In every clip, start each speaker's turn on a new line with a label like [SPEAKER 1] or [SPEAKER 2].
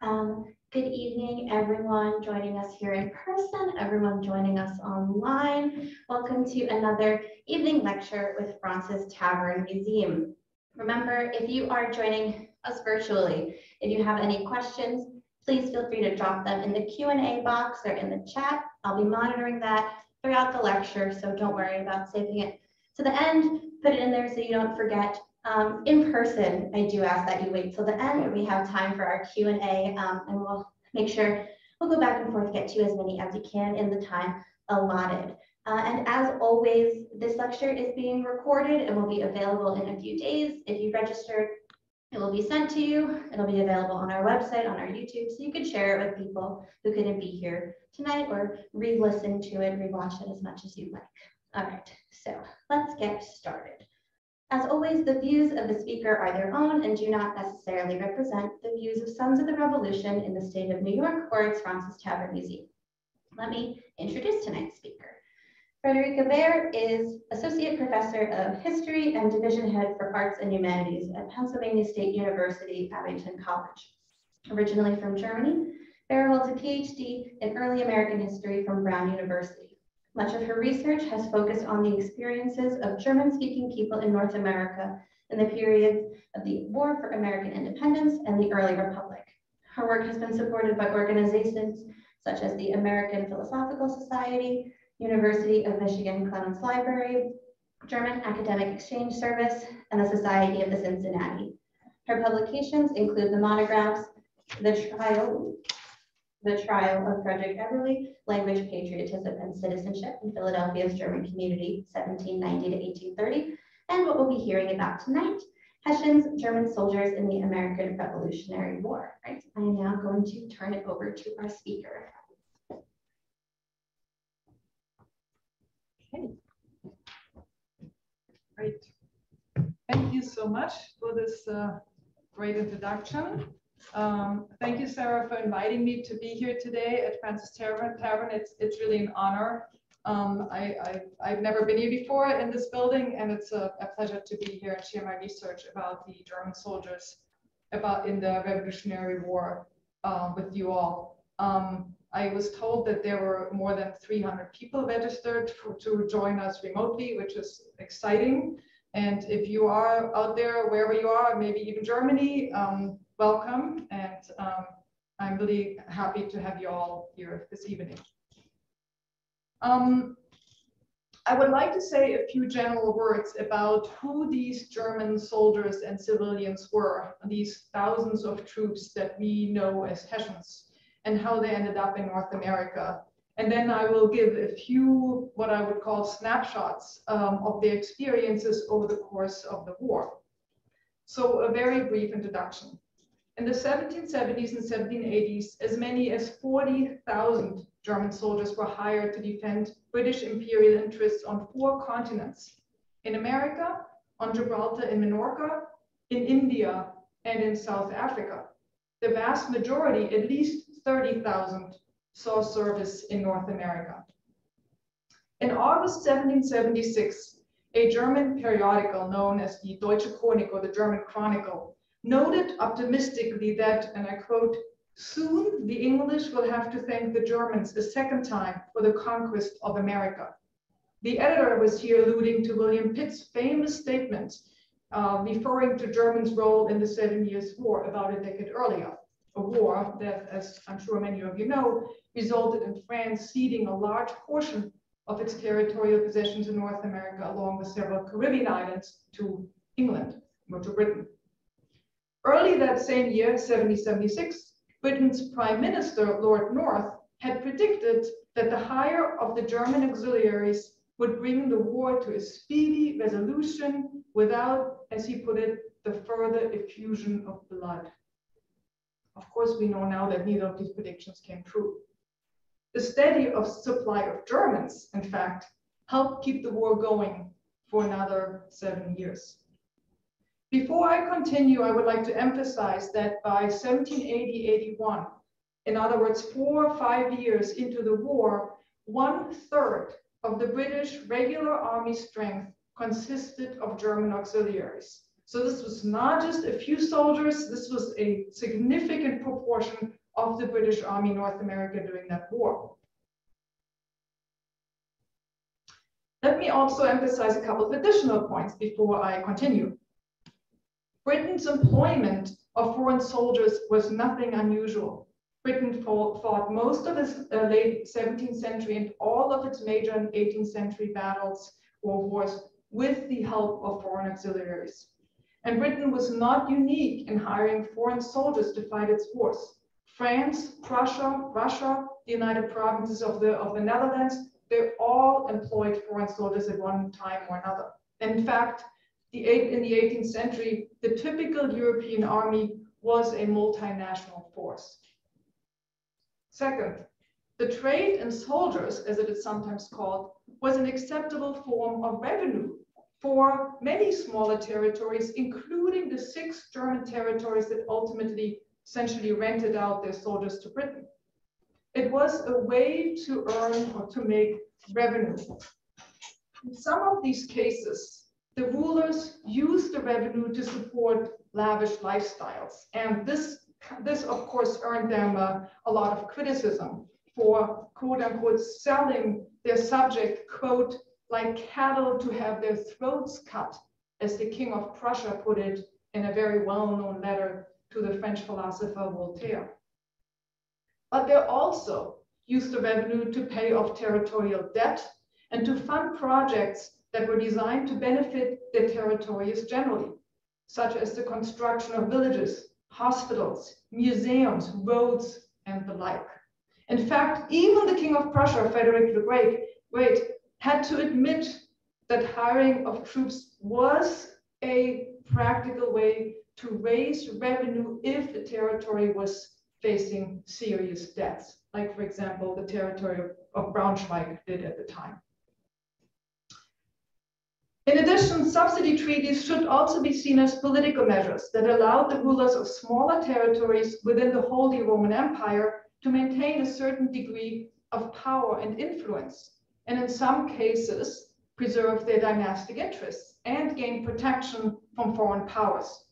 [SPEAKER 1] Um, good evening, everyone joining us here in person, everyone joining us online. Welcome to another evening lecture with Fraunces Tavern Museum. Remember, if you are joining us virtually, if you have any questions, please feel free to drop them in the Q&A box or in the chat. I'll be monitoring that throughout the lecture, so don't worry about saving it to the end. Put it in there so you don't forget um, in person, I do ask that you wait till the end. We have time for our Q&A um, and we'll make sure we'll go back and forth, get to as many as we can in the time allotted. Uh, and as always, this lecture is being recorded and will be available in a few days. If you registered, it will be sent to you. It'll be available on our website, on our YouTube, so you can share it with people who couldn't be here tonight or re-listen to it, re-watch it as much as you like. All right, so let's get started. As always, the views of the speaker are their own and do not necessarily represent the views of Sons of the Revolution in the state of New York or its Fraunces Tavern Museum. Let me introduce tonight's speaker. Friederike Baer is Associate Professor of History and Division Head for Arts and Humanities at Pennsylvania State University, Abington College. Originally from Germany, Baer holds a PhD in Early American History from Brown University. Much of her research has focused on the experiences of German-speaking people in North America in the periods of the War for American Independence and the early Republic. Her work has been supported by organizations such as the American Philosophical Society, University of Michigan Clements Library, German Academic Exchange Service, and the Society of the Cincinnati. Her publications include the monographs, The Trial the Trial of Frederick Eberle, Language, Patriotism, and Citizenship in Philadelphia's German Community, 1790 to 1830, and what we'll be hearing about tonight, Hessian's German Soldiers in the American Revolutionary War. Right? I am now going to turn it over to our speaker.
[SPEAKER 2] Okay. Great. Thank you so much for this uh, great introduction. Um, thank you, Sarah, for inviting me to be here today at Fraunces Tavern. Tavern. It's, it's really an honor. Um, I, I, have never been here before in this building, and it's a, a, pleasure to be here and share my research about the German soldiers about in the Revolutionary War um, with you all. Um, I was told that there were more than 300 people registered for, to join us remotely, which is exciting. And if you are out there, wherever you are, maybe even Germany, um, welcome. And um, I'm really happy to have you all here this evening. Um, I would like to say a few general words about who these German soldiers and civilians were, these thousands of troops that we know as Hessians, and how they ended up in North America. And then I will give a few, what I would call snapshots um, of their experiences over the course of the war. So a very brief introduction. In the 1770s and 1780s, as many as 40,000 German soldiers were hired to defend British imperial interests on four continents in America, on Gibraltar and Minorca, in India, and in South Africa. The vast majority, at least 30,000, saw service in North America. In August 1776, a German periodical known as the Deutsche Chronik or the German Chronicle noted optimistically that, and I quote, soon the English will have to thank the Germans a second time for the conquest of America. The editor was here alluding to William Pitt's famous statement uh, referring to Germany's role in the Seven Years' War about a decade earlier, a war that, as I'm sure many of you know, resulted in France ceding a large portion of its territorial possessions in North America along with several Caribbean islands to England or to Britain. Early that same year, 1776, Britain's Prime Minister, Lord North, had predicted that the hire of the German auxiliaries would bring the war to a speedy resolution without, as he put it, the further effusion of blood. Of course, we know now that neither of these predictions came true. The steady of supply of Germans, in fact, helped keep the war going for another seven years. Before I continue, I would like to emphasize that by 1780-81, in other words, four or five years into the war, one third of the British regular army strength consisted of German auxiliaries. So this was not just a few soldiers, this was a significant proportion of the British Army North America during that war. Let me also emphasize a couple of additional points before I continue. Britain's employment of foreign soldiers was nothing unusual. Britain fought most of its uh, late 17th century and all of its major 18th century battles or wars with the help of foreign auxiliaries. And Britain was not unique in hiring foreign soldiers to fight its wars. France, Prussia, Russia, the United Provinces of the, of the Netherlands, they all employed foreign soldiers at one time or another. in fact, the eight, in the 18th century, the typical European army was a multinational force. Second, the trade in soldiers, as it is sometimes called, was an acceptable form of revenue for many smaller territories, including the six German territories that ultimately essentially rented out their soldiers to Britain. It was a way to earn or to make revenue. In some of these cases, the rulers used the revenue to support lavish lifestyles. And this, this of course, earned them a, a lot of criticism for quote unquote selling their subject, quote, like cattle to have their throats cut, as the King of Prussia put it in a very well-known letter to the French philosopher Voltaire. But they also used the revenue to pay off territorial debt and to fund projects that were designed to benefit their territories generally, such as the construction of villages, hospitals, museums, roads, and the like. In fact, even the King of Prussia, Frederick the Great, Great had to admit that hiring of troops was a practical way to raise revenue if the territory was facing serious debts, like, for example, the territory of Braunschweig did at the time. In addition, subsidy treaties should also be seen as political measures that allowed the rulers of smaller territories within the Holy Roman Empire to maintain a certain degree of power and influence, and in some cases, preserve their dynastic interests and gain protection from foreign powers.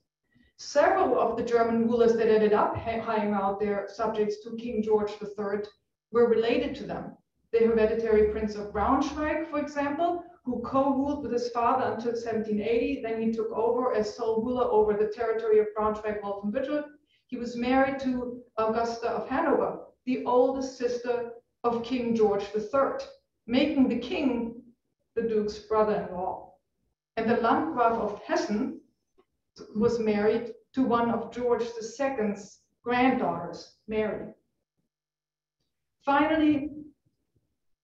[SPEAKER 2] Several of the German rulers that ended up hiring out their subjects to King George III were related to them. The hereditary Prince of Braunschweig, for example, who co-ruled with his father until 1780. Then he took over as sole ruler over the territory of Braunschweig-Wolfenbüttel. He was married to Augusta of Hanover, the oldest sister of King George III, making the king the Duke's brother-in-law. And the Landgraf of Hessen was married to one of George II's granddaughters, Mary. Finally,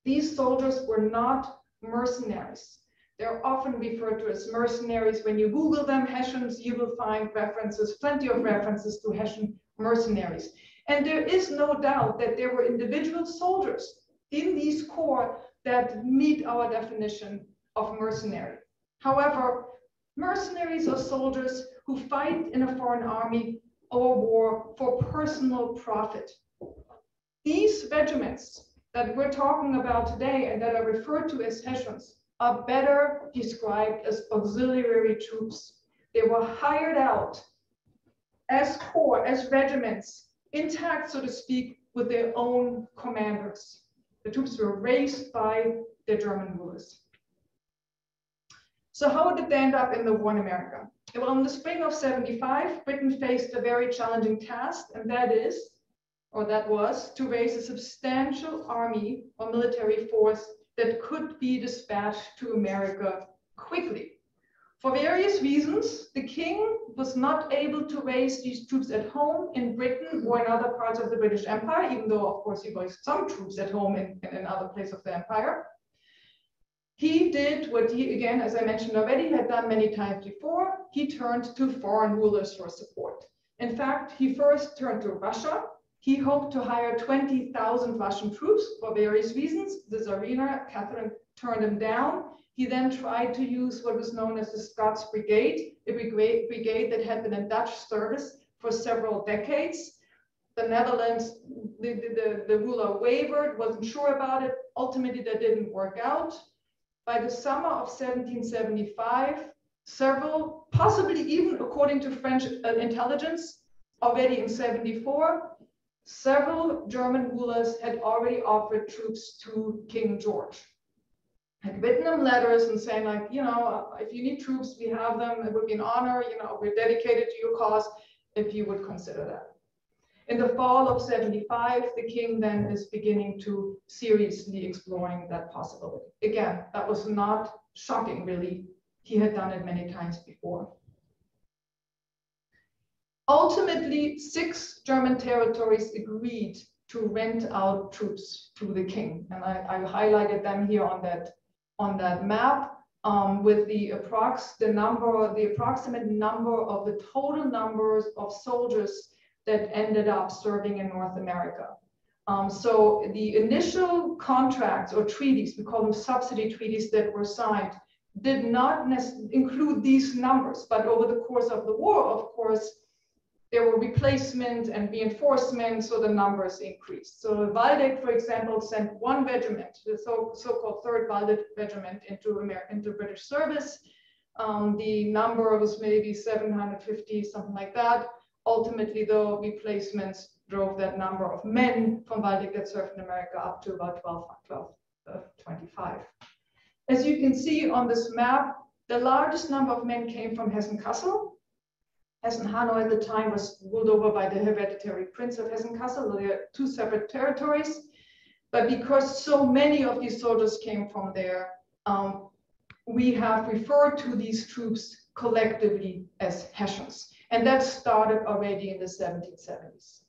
[SPEAKER 2] these soldiers were not mercenaries. They're often referred to as mercenaries. When you Google them, Hessians, you will find references, plenty of references to Hessian mercenaries. And there is no doubt that there were individual soldiers in these corps that meet our definition of mercenary. However, mercenaries are soldiers who fight in a foreign army or war for personal profit. These regiments that we're talking about today and that are referred to as Hessians are better described as auxiliary troops. They were hired out as corps, as regiments, intact, so to speak, with their own commanders. The troops were raised by the German rulers. So how did they end up in the war in America? Well, in the spring of 75, Britain faced a very challenging task, and that is or that was, to raise a substantial army or military force that could be dispatched to America quickly. For various reasons, the king was not able to raise these troops at home in Britain or in other parts of the British Empire, even though, of course, he raised some troops at home in, in another place of the empire. He did what he, again, as I mentioned already, had done many times before. He turned to foreign rulers for support. In fact, he first turned to Russia he hoped to hire 20,000 Russian troops for various reasons. The Tsarina, Catherine, turned him down. He then tried to use what was known as the Scots Brigade, a brigade that had been in Dutch service for several decades. The Netherlands, the, the, the ruler wavered, wasn't sure about it. Ultimately, that didn't work out. By the summer of 1775, several, possibly even according to French uh, intelligence, already in 74, several German rulers had already offered troops to King George. Had written him letters and saying like, you know, if you need troops, we have them. It would be an honor. You know, we're dedicated to your cause if you would consider that. In the fall of 75, the king then is beginning to seriously exploring that possibility. Again, that was not shocking, really. He had done it many times before. Ultimately, six German territories agreed to rent out troops to the king. And I, I highlighted them here on that, on that map um, with the approx the number, the approximate number of the total numbers of soldiers that ended up serving in North America. Um, so the initial contracts or treaties, we call them subsidy treaties that were signed, did not include these numbers. But over the course of the war, of course, there were replacement and reinforcement, so the numbers increased. So the Waldeck, for example, sent one regiment, the so, so-called Third Waldeck Regiment, into, American, into British service. Um, the number was maybe 750, something like that. Ultimately, though, replacements drove that number of men from Waldeck that served in America up to about 12, 12 uh, 25. As you can see on this map, the largest number of men came from Hessen-Kassel, Hessen-Hanau at the time was ruled over by the hereditary prince of Hessen-Kassel. They are two separate territories. But because so many of these soldiers came from there, um, we have referred to these troops collectively as Hessians. And that started already in the 1770s.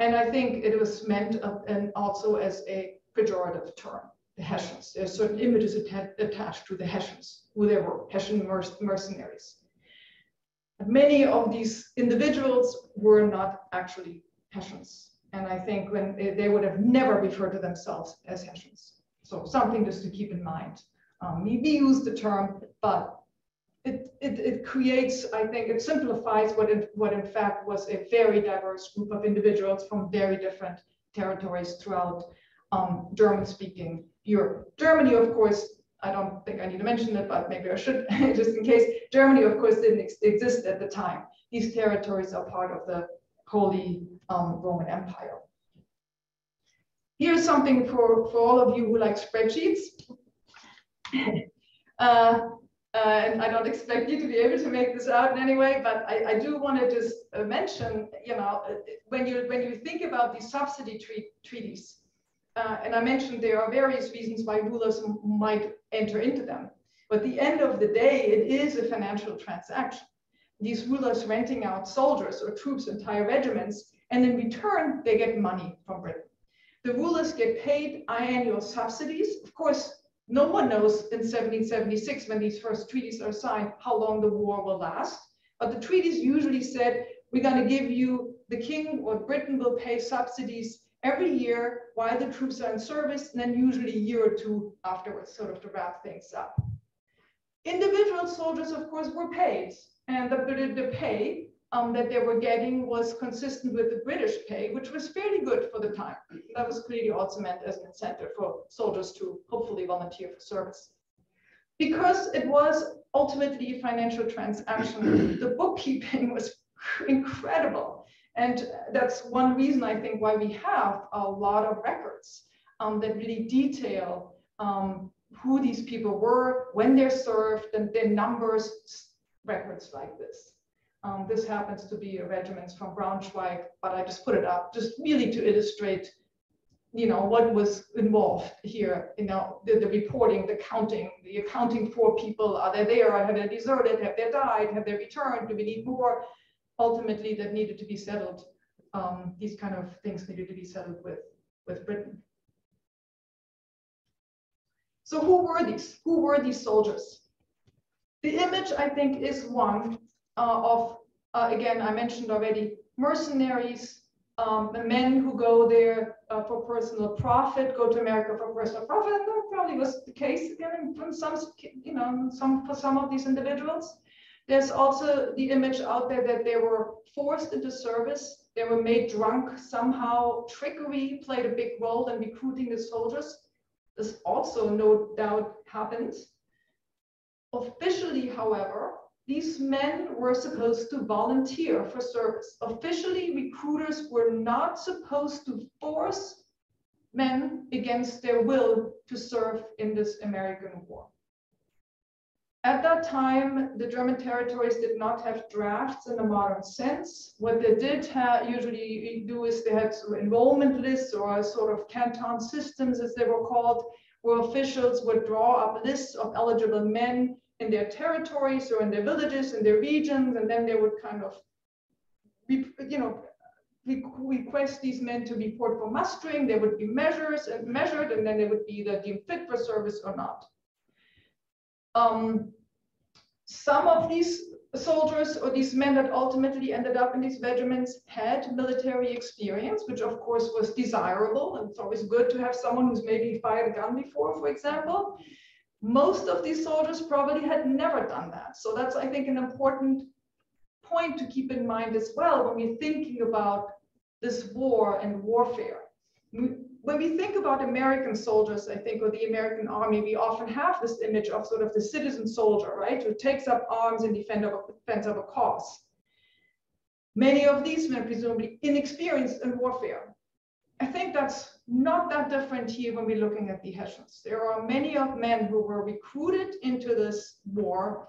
[SPEAKER 2] And I think it was meant uh, and also as a pejorative term, the Hessians. There's certain images attached to the Hessians, who they were, Hessian mercenaries many of these individuals were not actually Hessians. And I think when they, would have never referred to themselves as Hessians. So something just to keep in mind. Um, we, use the term, but it, it, it, creates, I think it simplifies what, it, what in fact was a very diverse group of individuals from very different territories throughout um, German-speaking Europe. Germany, of course, I don't think I need to mention it, but maybe I should, just in case. Germany, of course, didn't ex exist at the time. These territories are part of the Holy um, Roman Empire. Here's something for, for all of you who like spreadsheets. uh, uh, and I don't expect you to be able to make this out in any way, but I, I do want to just uh, mention, you know, uh, when you when you think about these subsidy treaties, uh, and I mentioned there are various reasons why rulers might enter into them. But at the end of the day, it is a financial transaction. These rulers renting out soldiers or troops, entire regiments, and in return, they get money from Britain. The rulers get paid annual subsidies. Of course, no one knows in 1776, when these first treaties are signed, how long the war will last. But the treaties usually said, we're going to give you, the king or Britain will pay subsidies every year while the troops are in service, and then usually a year or two afterwards, sort of to wrap things up. Individual soldiers, of course, were paid, and the, the pay um, that they were getting was consistent with the British pay, which was fairly good for the time. That was clearly also meant as an incentive for soldiers to hopefully volunteer for service. Because it was ultimately a financial transaction, the bookkeeping was incredible. And that's one reason I think why we have a lot of records um, that really detail um, who these people were, when they're served, and their numbers, records like this. Um, this happens to be a regiment from Braunschweig, but I just put it up just really to illustrate, you know, what was involved here, you know, the, the reporting, the counting, the accounting for people, are they there, have they deserted, have they died, have they returned, do we need more? Ultimately that needed to be settled. Um, these kind of things needed to be settled with, with Britain. So who were these? Who were these soldiers? The image, I think, is one uh, of, uh, again, I mentioned already, mercenaries, um, the men who go there uh, for personal profit, go to America for personal profit, and that probably was the case again from some, you know, some for some of these individuals. There's also the image out there that they were forced into service. They were made drunk somehow. Trickery played a big role in recruiting the soldiers. This also no doubt happened. Officially, however, these men were supposed to volunteer for service. Officially, recruiters were not supposed to force men against their will to serve in this American war. At that time, the German territories did not have drafts in the modern sense. What they did usually do is they had enrollment lists or sort of canton systems, as they were called, where officials would draw up lists of eligible men in their territories or in their villages, in their regions, and then they would kind of, you know, request these men to be report for mustering. There would be measures and measured, and then they would be either deemed fit for service or not. Um, some of these soldiers or these men that ultimately ended up in these regiments had military experience, which of course was desirable. And it's always good to have someone who's maybe fired a gun before, for example. Most of these soldiers probably had never done that. So that's, I think, an important point to keep in mind as well when we're thinking about this war and warfare when we think about American soldiers, I think, or the American army, we often have this image of sort of the citizen soldier, right, who takes up arms in defense of, defense of a cause. Many of these men presumably inexperienced in warfare. I think that's not that different here when we're looking at the Hessians. There are many of men who were recruited into this war.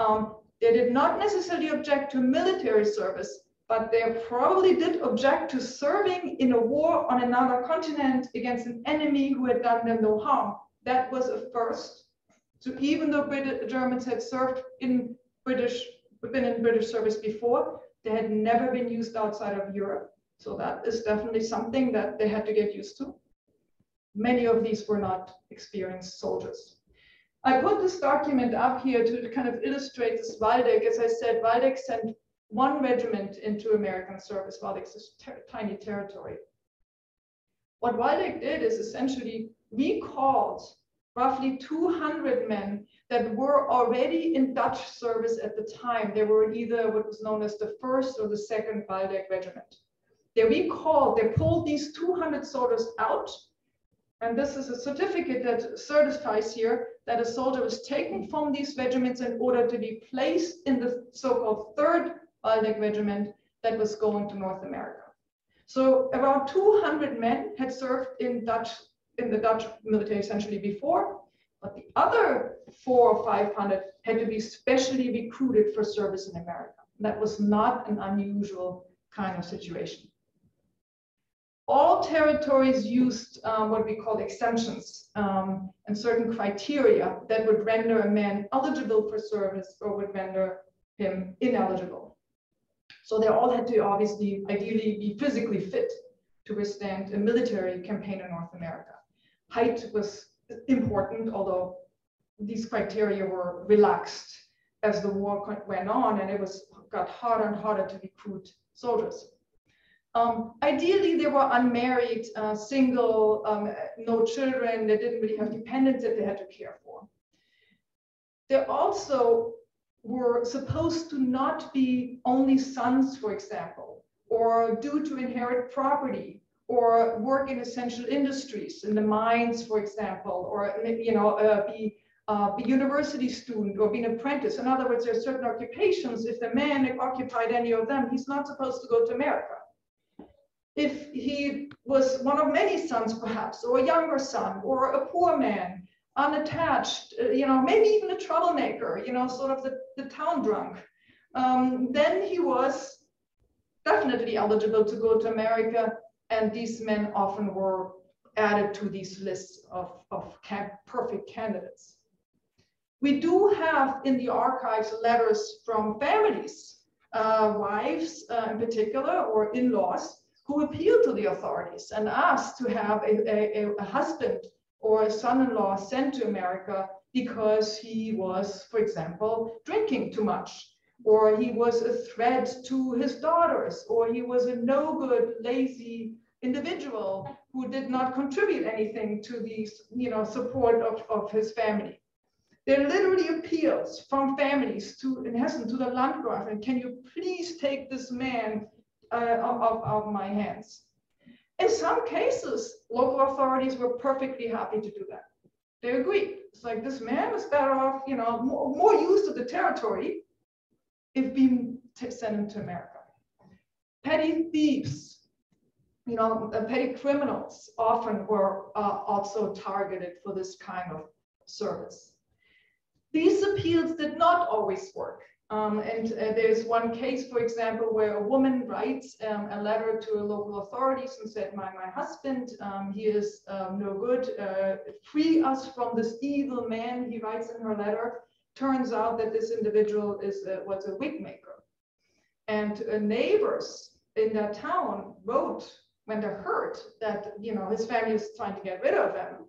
[SPEAKER 2] Um, they did not necessarily object to military service, but they probably did object to serving in a war on another continent against an enemy who had done them no harm. That was a first. So even though Brit Germans had served in British, been in British service before, they had never been used outside of Europe. So that is definitely something that they had to get used to. Many of these were not experienced soldiers. I put this document up here to kind of illustrate this Waldeck. As I said, Waldeck sent one regiment into American service. Waldeck's ter tiny territory. What Waldeck did is essentially recalled roughly 200 men that were already in Dutch service at the time. They were either what was known as the first or the second Waldeck regiment. They recalled, they pulled these 200 soldiers out. And this is a certificate that certifies here that a soldier was taken from these regiments in order to be placed in the so-called third Waldeck regiment that was going to North America. So around 200 men had served in Dutch in the Dutch military essentially before, but the other four or 500 had to be specially recruited for service in America. That was not an unusual kind of situation. All territories used um, what we call exemptions um, and certain criteria that would render a man eligible for service or would render him ineligible. So they all had to obviously, ideally, be physically fit to withstand a military campaign in North America. Height was important, although these criteria were relaxed as the war went on and it was got harder and harder to recruit soldiers. Um, ideally, they were unmarried, uh, single, um, no children. They didn't really have dependents that they had to care for. They also were supposed to not be only sons, for example, or due to inherit property, or work in essential industries, in the mines, for example, or you know, uh, be uh, be university student or be an apprentice. In other words, there are certain occupations. If the man occupied any of them, he's not supposed to go to America. If he was one of many sons, perhaps, or a younger son, or a poor man, unattached, uh, you know, maybe even a troublemaker, you know, sort of the, the town drunk. Um, then he was definitely eligible to go to America, and these men often were added to these lists of, of perfect candidates. We do have in the archives letters from families, uh, wives uh, in particular, or in-laws, who appealed to the authorities and asked to have a, a, a husband or a son-in-law sent to America because he was, for example, drinking too much, or he was a threat to his daughters, or he was a no good, lazy individual who did not contribute anything to the you know, support of, of his family. There are literally appeals from families to, in Hessen, to the Landgraf, and can you please take this man uh, out of my hands? In some cases, local authorities were perfectly happy to do that. They agreed. It's like this man was better off, you know, more, more used to the territory. if we send them to America. Petty thieves, you know, petty criminals often were uh, also targeted for this kind of service. These appeals did not always work. Um, and uh, there's one case, for example, where a woman writes um, a letter to a local authorities and said, my, my husband, um, he is um, no good, uh, free us from this evil man, he writes in her letter. Turns out that this individual is a, was a wig maker. And uh, neighbors in that town wrote when they heard that, you know, his family is trying to get rid of him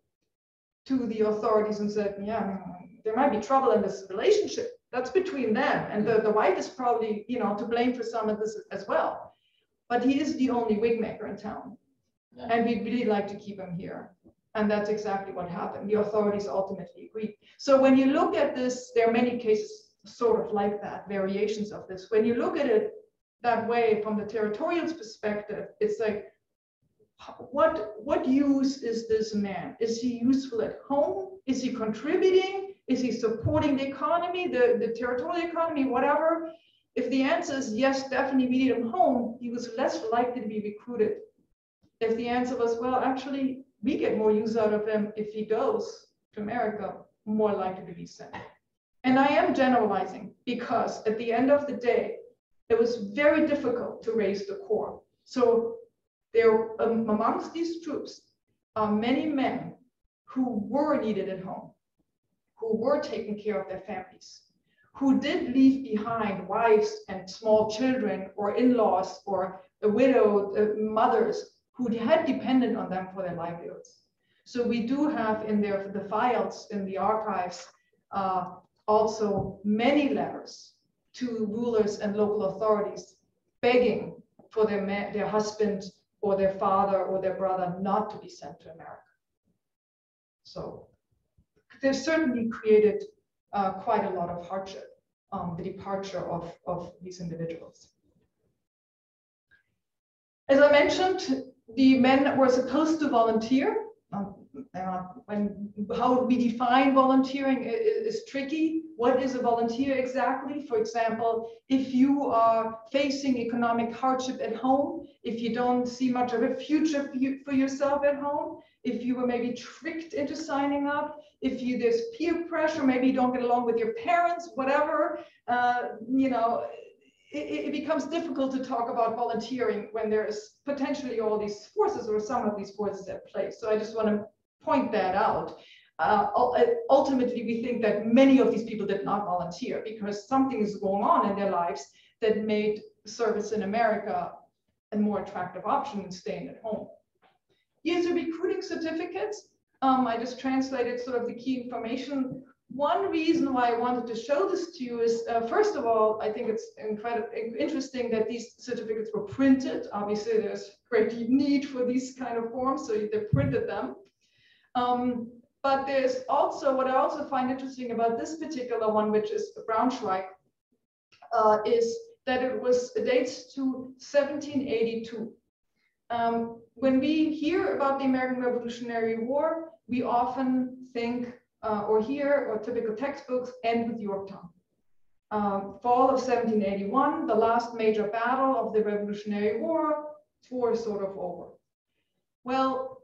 [SPEAKER 2] to the authorities and said, yeah, there might be trouble in this relationship that's between them. And the, the wife is probably, you know, to blame for some of this as well. But he is the only wig maker in town. Yeah. And we'd really like to keep him here. And that's exactly what happened. The authorities ultimately agreed. So when you look at this, there are many cases sort of like that, variations of this. When you look at it that way from the territorial's perspective, it's like, what, what use is this man? Is he useful at home? Is he contributing? Is he supporting the economy, the, the territorial economy, whatever? If the answer is yes, definitely we need him home, he was less likely to be recruited. If the answer was, well, actually, we get more use out of him if he goes to America, more likely to be sent. And I am generalizing because at the end of the day, it was very difficult to raise the corps. So there um, amongst these troops are many men who were needed at home who were taking care of their families, who did leave behind wives and small children or in-laws or the widowed uh, mothers who had depended on them for their livelihoods. So we do have in there the files in the archives uh, also many letters to rulers and local authorities begging for their, their husband or their father or their brother not to be sent to America. So they've certainly created uh, quite a lot of hardship, um, the departure of, of these individuals. As I mentioned, the men were supposed to volunteer. Um, uh, when how we define volunteering is, is, tricky. What is a volunteer exactly? For example, if you are facing economic hardship at home, if you don't see much of a future for, for yourself at home, if you were maybe tricked into signing up, if you there's peer pressure, maybe you don't get along with your parents, whatever, uh, you know, it, it, becomes difficult to talk about volunteering when there's potentially all these forces or some of these forces at play. So I just want to point that out. Uh, ultimately, we think that many of these people did not volunteer because something is going on in their lives that made service in America a more attractive option than staying at home. Here's the recruiting certificates. Um, I just translated sort of the key information. One reason why I wanted to show this to you is, uh, first of all, I think it's incredibly interesting that these certificates were printed. Obviously, there's great need for these kind of forms, so they printed them. Um, but there's also, what I also find interesting about this particular one, which is Braunschweig, uh, is that it was it dates to 1782. Um, when we hear about the American Revolutionary War, we often think uh, or hear, or typical textbooks end with Yorktown. Um, fall of 1781, the last major battle of the Revolutionary War, war is sort of over. Well,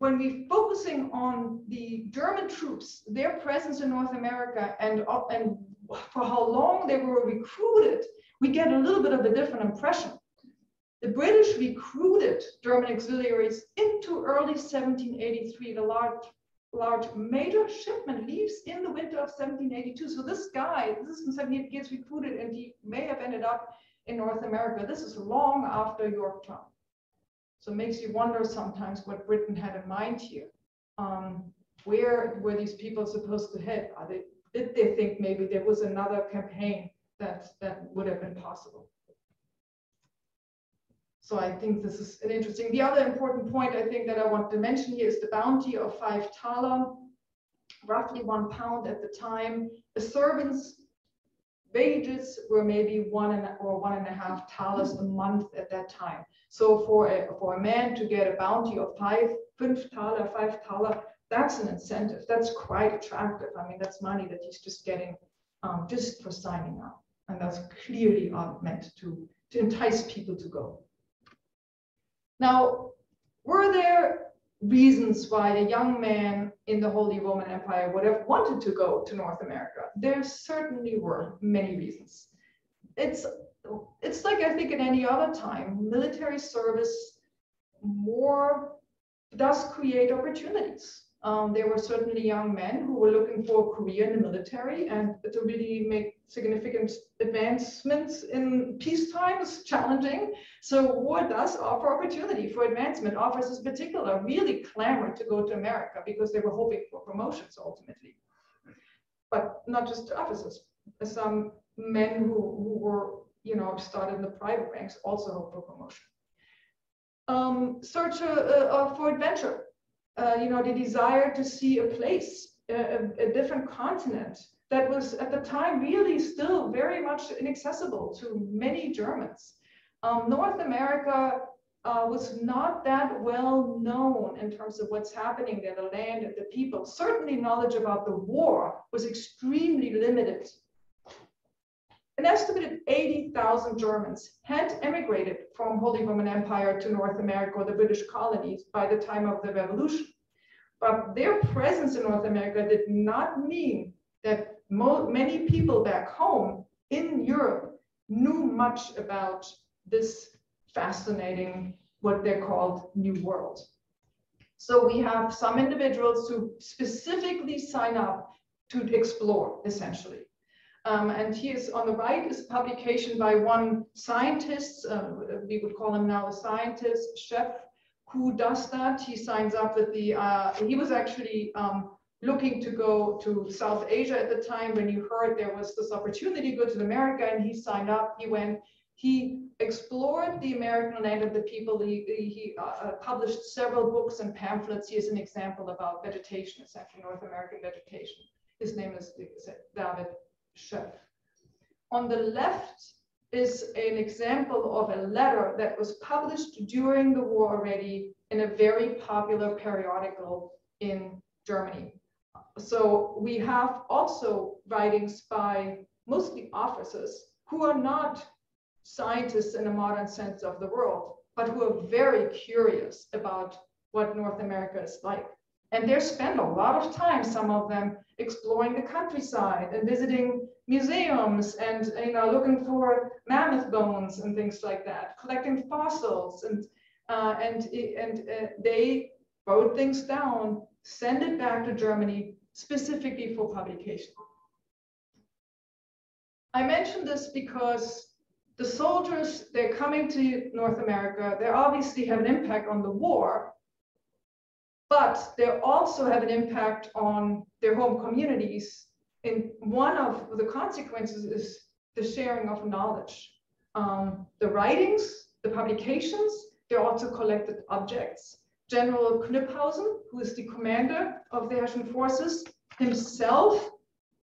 [SPEAKER 2] when we're focusing on the German troops, their presence in North America, and, and for how long they were recruited, we get a little bit of a different impression. The British recruited German auxiliaries into early 1783. The large, large major shipment leaves in the winter of 1782. So this guy, this is in 1788, gets recruited and he may have ended up in North America. This is long after Yorktown. So it makes you wonder sometimes what Britain had in mind here. Um, where were these people supposed to head? They, did they think maybe there was another campaign that, that would have been possible? So I think this is an interesting. The other important point I think that I want to mention here is the bounty of five thaler, roughly one pound at the time. The servants' wages were maybe one and or one and a half thalers a month at that time. So for a, for a man to get a bounty of five, fünf thaler, five thaler, that's an incentive. That's quite attractive. I mean, that's money that he's just getting um, just for signing up. And that's clearly meant to, to entice people to go. Now, were there reasons why a young man in the Holy Roman Empire would have wanted to go to North America? There certainly were many reasons. It's, it's like I think in any other time, military service more does create opportunities. Um, there were certainly young men who were looking for a career in the military and to really make significant advancements in peacetime is challenging. So war does offer opportunity for advancement. Officers in particular really clamored to go to America because they were hoping for promotions ultimately. But not just officers. Some men who, who were, you know, started in the private ranks also hope for promotion. Um, search uh, uh, for adventure uh, you know, the desire to see a place, a, a, different continent that was at the time really still very much inaccessible to many Germans. Um, North America uh, was not that well known in terms of what's happening there, the land and the people. Certainly knowledge about the war was extremely limited. An estimated 80,000 Germans had emigrated from Holy Roman Empire to North America or the British colonies by the time of the revolution. But their presence in North America did not mean that many people back home in Europe knew much about this fascinating, what they're called New World. So we have some individuals who specifically sign up to explore, essentially. Um, and here's on the right is a publication by one scientist, uh, we would call him now a scientist, chef, who does that. He signs up with the, uh, he was actually um, looking to go to South Asia at the time when he heard there was this opportunity to go to America and he signed up, he went, he explored the American land of the people. He, he uh, uh published several books and pamphlets. Here's an example about vegetation, essentially North American vegetation. His name is David Schoepf. On the left is an example of a letter that was published during the war already in a very popular periodical in Germany. So we have also writings by mostly officers who are not scientists in a modern sense of the world, but who are very curious about what North America is like. And they spend a lot of time, some of them, exploring the countryside and visiting museums and you know looking for mammoth bones and things like that, collecting fossils and uh, and and uh, they wrote things down, send it back to Germany specifically for publication. I mention this because the soldiers, they're coming to North America, they obviously have an impact on the war, but they also have an impact on their home communities. And one of the consequences is the sharing of knowledge. Um, the writings, the publications, they're also collected objects. General Knyphausen, who is the commander of the Hessian forces, himself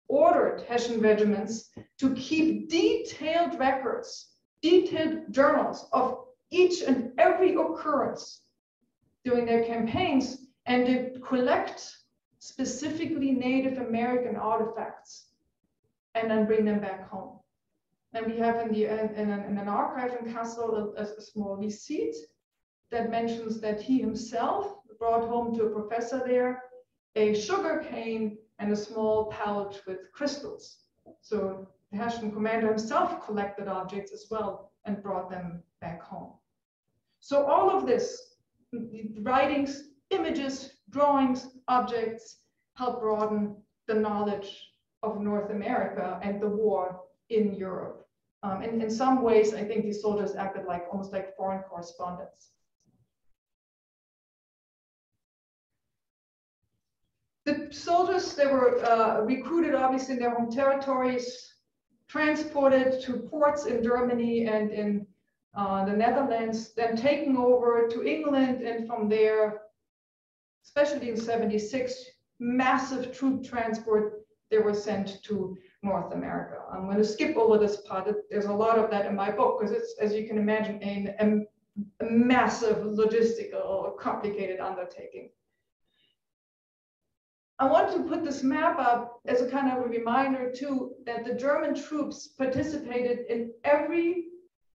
[SPEAKER 2] ordered Hessian regiments to keep detailed records, detailed journals of each and every occurrence during their campaigns and to collect specifically Native American artifacts and then bring them back home. And we have in, the, in, in, an, archive in Kassel a, a, small receipt that mentions that he himself brought home to a professor there a sugar cane and a small pouch with crystals. So the Hessian commander himself collected objects as well and brought them back home. So all of this, writings, images, drawings, objects help broaden the knowledge of North America and the war in Europe. Um, and in some ways, I think these soldiers acted like almost like foreign correspondents. The soldiers, they were uh, recruited obviously in their home territories, transported to ports in Germany and in uh, the Netherlands, then taken over to England, and from there especially in 76, massive troop transport, they were sent to North America. I'm going to skip over this part. There's a lot of that in my book because it's, as you can imagine, a, a massive logistical, complicated undertaking. I want to put this map up as a kind of a reminder too, that the German troops participated in every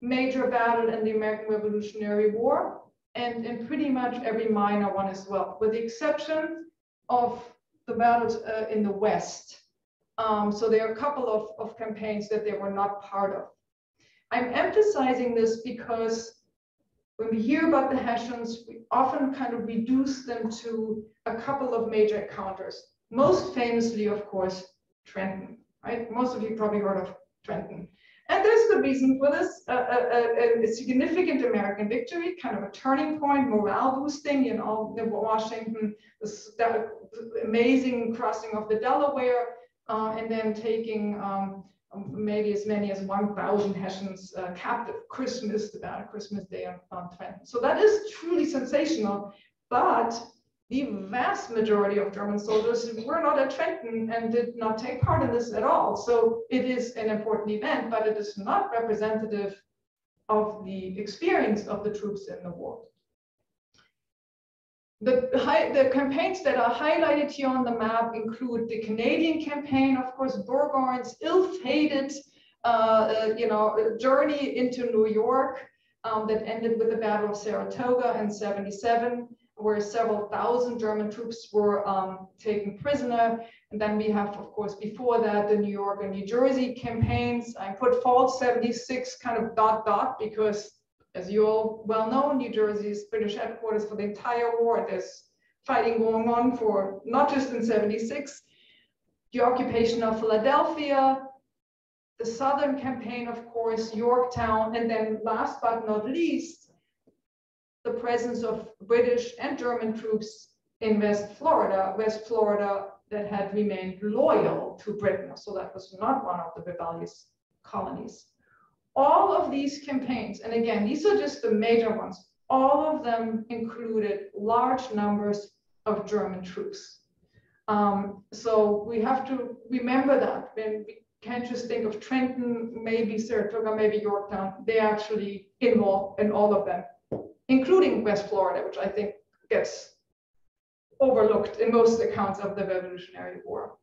[SPEAKER 2] major battle in the American Revolutionary War and in pretty much every minor one as well, with the exception of the battles uh, in the West. Um, so there are a couple of, of campaigns that they were not part of. I'm emphasizing this because when we hear about the Hessians, we often kind of reduce them to a couple of major encounters. Most famously, of course, Trenton, right? Most of you probably heard of Trenton. And there's good reason for this, a, a, a, significant American victory, kind of a turning point, morale boosting, you know, Washington, this amazing crossing of the Delaware, uh, and then taking um, maybe as many as 1,000 Hessians uh, captive Christmas, about Christmas Day on, on Trenton. So that is truly sensational, but the vast majority of German soldiers were not at Trenton and did not take part in this at all. So it is an important event, but it is not representative of the experience of the troops in the war. The, the campaigns that are highlighted here on the map include the Canadian campaign, of course, Burgoyne's ill-fated uh, uh, you know, journey into New York um, that ended with the Battle of Saratoga in 77 where several thousand German troops were um, taken prisoner. And then we have, of course, before that, the New York and New Jersey campaigns. I put Fall 76 kind of dot dot because, as you all well know, New Jersey is British headquarters for the entire war. There's fighting going on for not just in 76, the occupation of Philadelphia, the Southern campaign, of course, Yorktown, and then last but not least, the presence of British and German troops in West Florida, West Florida that had remained loyal to Britain. So that was not one of the rebellious colonies. All of these campaigns, and again, these are just the major ones, all of them included large numbers of German troops. Um, so we have to remember that when we can't just think of Trenton, maybe Saratoga, maybe Yorktown, they actually involved in all of them including West Florida, which I think gets overlooked in most accounts of the Revolutionary War.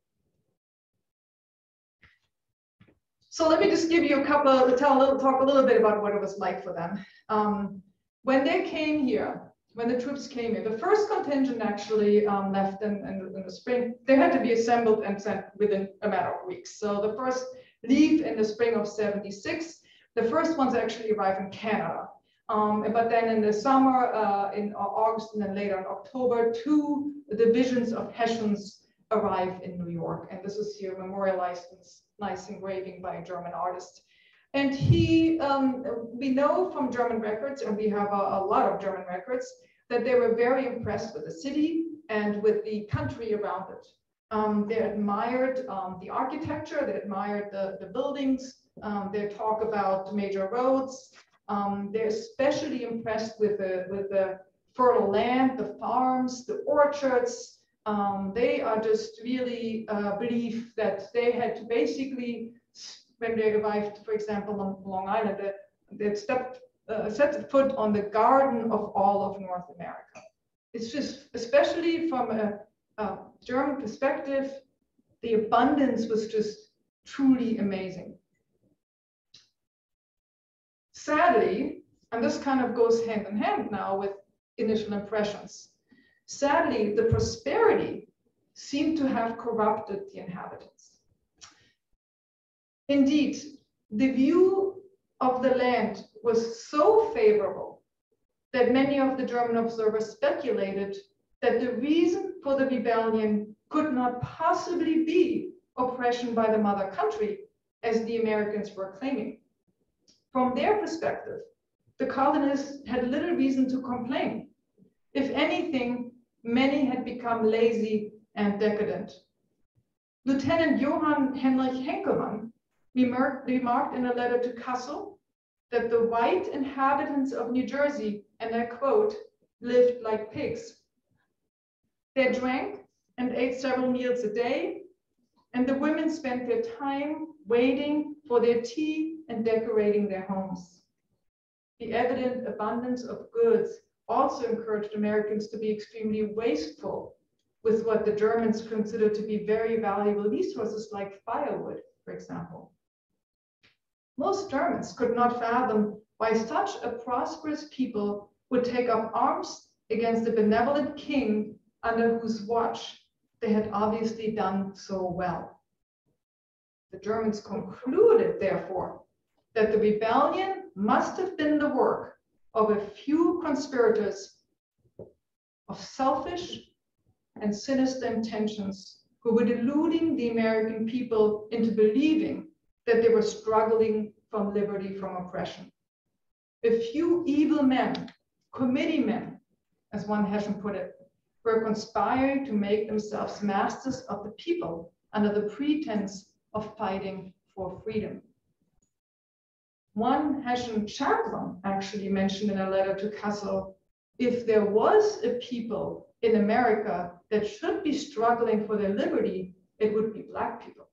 [SPEAKER 2] So let me just give you a couple of, tell a little, talk a little bit about what it was like for them. Um, when they came here, when the troops came here, the first contingent actually um, left in, in, in, the spring. They had to be assembled and sent within a matter of weeks. So the first leave in the spring of 76, the first ones actually arrive in Canada. Um, but then in the summer, uh, in August and then later in October, two divisions of Hessians arrive in New York. And this is here memorialized in nice engraving by a German artist. And he, um, we know from German records, and we have a, a, lot of German records, that they were very impressed with the city and with the country around it. Um, they admired um, the architecture, they admired the, the buildings, um, they talk about major roads, um, they're especially impressed with the, with the fertile land, the farms, the orchards. Um, they are just really uh, believe that they had to basically, when they arrived, for example, on Long Island, they, they stepped, uh, set foot on the garden of all of North America. It's just, especially from a, a German perspective, the abundance was just truly amazing sadly, and this kind of goes hand in hand now with initial impressions, sadly, the prosperity seemed to have corrupted the inhabitants. Indeed, the view of the land was so favorable that many of the German observers speculated that the reason for the rebellion could not possibly be oppression by the mother country, as the Americans were claiming. From their perspective, the colonists had little reason to complain. If anything, many had become lazy and decadent. Lieutenant Johann Heinrich Henkelmann remarked, in a letter to Kassel that the white inhabitants of New Jersey, and I quote, lived like pigs. They drank and ate several meals a day, and the women spent their time waiting for their tea and decorating their homes. The evident abundance of goods also encouraged Americans to be extremely wasteful with what the Germans considered to be very valuable resources like firewood, for example. Most Germans could not fathom why such a prosperous people would take up arms against a benevolent king under whose watch they had obviously done so well. The Germans concluded, therefore, that the rebellion must have been the work of a few conspirators of selfish and sinister intentions who were deluding the American people into believing that they were struggling from liberty from oppression. A few evil men, committee men, as one Hessian put it, were conspiring to make themselves masters of the people under the pretense of fighting for freedom. One Hessian chaplain actually mentioned in a letter to Kassel, if there was a people in America that should be struggling for their liberty, it would be Black people.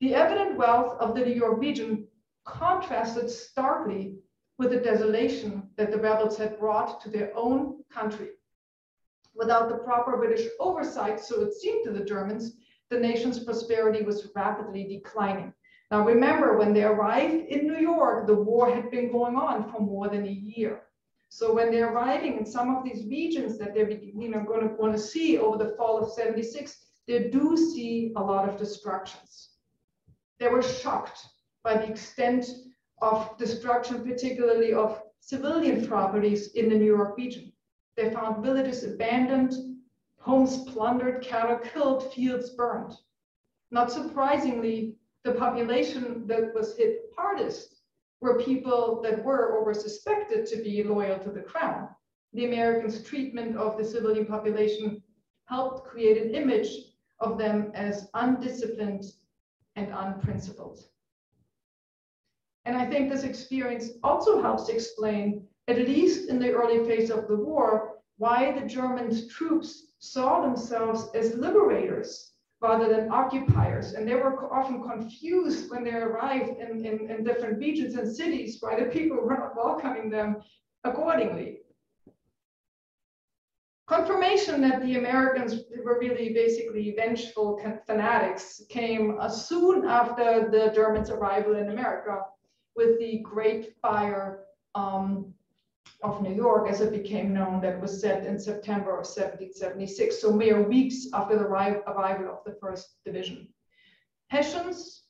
[SPEAKER 2] The evident wealth of the New York region contrasted starkly with the desolation that the rebels had brought to their own country. Without the proper British oversight, so it seemed to the Germans, the nation's prosperity was rapidly declining. Now remember, when they arrived in New York, the war had been going on for more than a year. So when they're arriving in some of these regions that they're you know, going to want to see over the fall of 76, they do see a lot of destructions. They were shocked by the extent of destruction, particularly of civilian properties in the New York region. They found villages abandoned, homes plundered, cattle killed, fields burned. Not surprisingly, the population that was hit hardest were people that were or were suspected to be loyal to the crown. The Americans' treatment of the civilian population helped create an image of them as undisciplined and unprincipled. And I think this experience also helps explain, at least in the early phase of the war, why the German troops saw themselves as liberators rather than occupiers. And they were often confused when they arrived in, in, in different regions and cities why the people were not welcoming them accordingly. Confirmation that the Americans were really basically vengeful fanatics came uh, soon after the Germans' arrival in America with the Great Fire um, of New York, as it became known, that was set in September of 1776, so mere weeks after the arrival of the first division. Hessians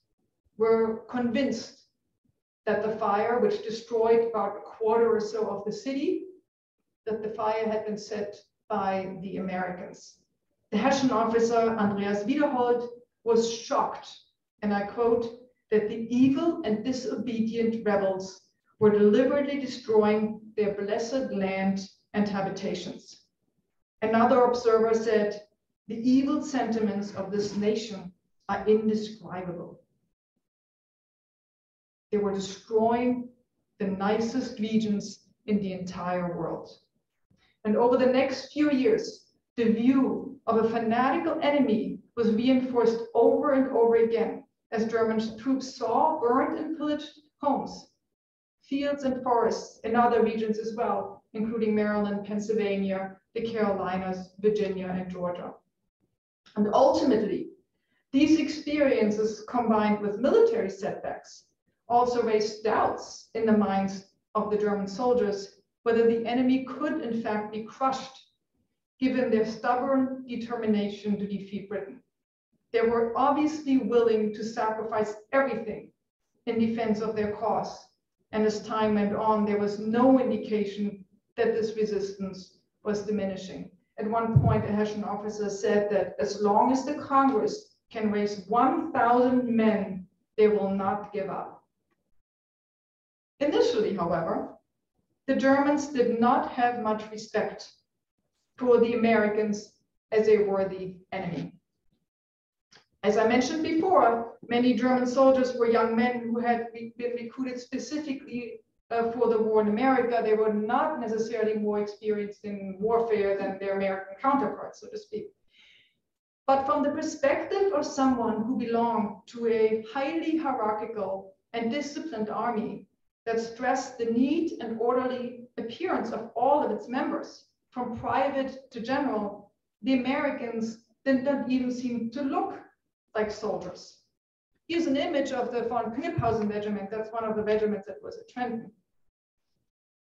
[SPEAKER 2] were convinced that the fire, which destroyed about a quarter or so of the city, that the fire had been set by the Americans. The Hessian officer, Andreas Wiederhold, was shocked, and I quote, that the evil and disobedient rebels were deliberately destroying their blessed land and habitations. Another observer said, the evil sentiments of this nation are indescribable. They were destroying the nicest regions in the entire world. And over the next few years, the view of a fanatical enemy was reinforced over and over again as German troops saw burned and pillaged homes fields and forests in other regions as well, including Maryland, Pennsylvania, the Carolinas, Virginia, and Georgia. And ultimately, these experiences combined with military setbacks also raised doubts in the minds of the German soldiers whether the enemy could in fact be crushed given their stubborn determination to defeat Britain. They were obviously willing to sacrifice everything in defense of their cause and as time went on, there was no indication that this resistance was diminishing. At one point, a Hessian officer said that as long as the Congress can raise 1,000 men, they will not give up. Initially, however, the Germans did not have much respect for the Americans as a worthy enemy. As I mentioned before, many German soldiers were young men who had been recruited specifically uh, for the war in America. They were not necessarily more experienced in warfare than their American counterparts, so to speak. But from the perspective of someone who belonged to a highly hierarchical and disciplined army that stressed the neat and orderly appearance of all of its members, from private to general, the Americans did not even seem to look like soldiers. Here's an image of the von Knyphausen regiment. That's one of the regiments that was at Trenton.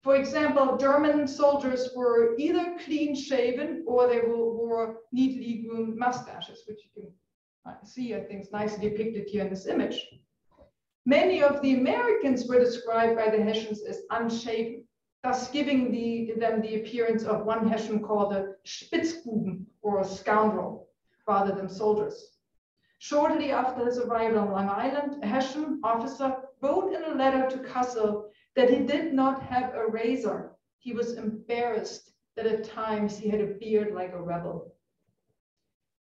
[SPEAKER 2] For example, German soldiers were either clean shaven or they wore neatly groomed mustaches, which you can uh, see, I think, is nicely depicted here in this image. Many of the Americans were described by the Hessians as unshaven, thus giving the, them the appearance of one Hessian called a Spitzbuben, or a scoundrel, rather than soldiers. Shortly after his arrival on Long Island, a Hessian officer wrote in a letter to Kassel that he did not have a razor. He was embarrassed that at times he had a beard like a rebel.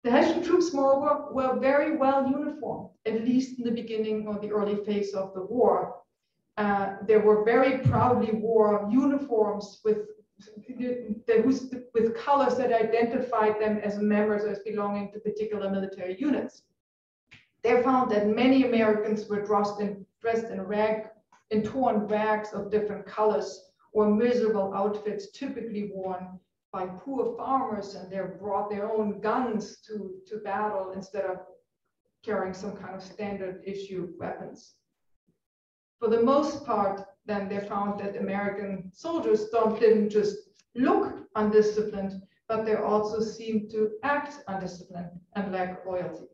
[SPEAKER 2] The Hessian troops, moreover, were very well uniformed, at least in the beginning or the early phase of the war. Uh, they were very proudly wore uniforms with with colors that identified them as members as belonging to particular military units. They found that many Americans were dressed in, dressed in rag, in torn rags of different colors or miserable outfits typically worn by poor farmers and they brought their own guns to, to battle instead of carrying some kind of standard issue weapons. For the most part, then they found that American soldiers don't, didn't just look undisciplined, but they also seemed to act undisciplined and lack loyalty.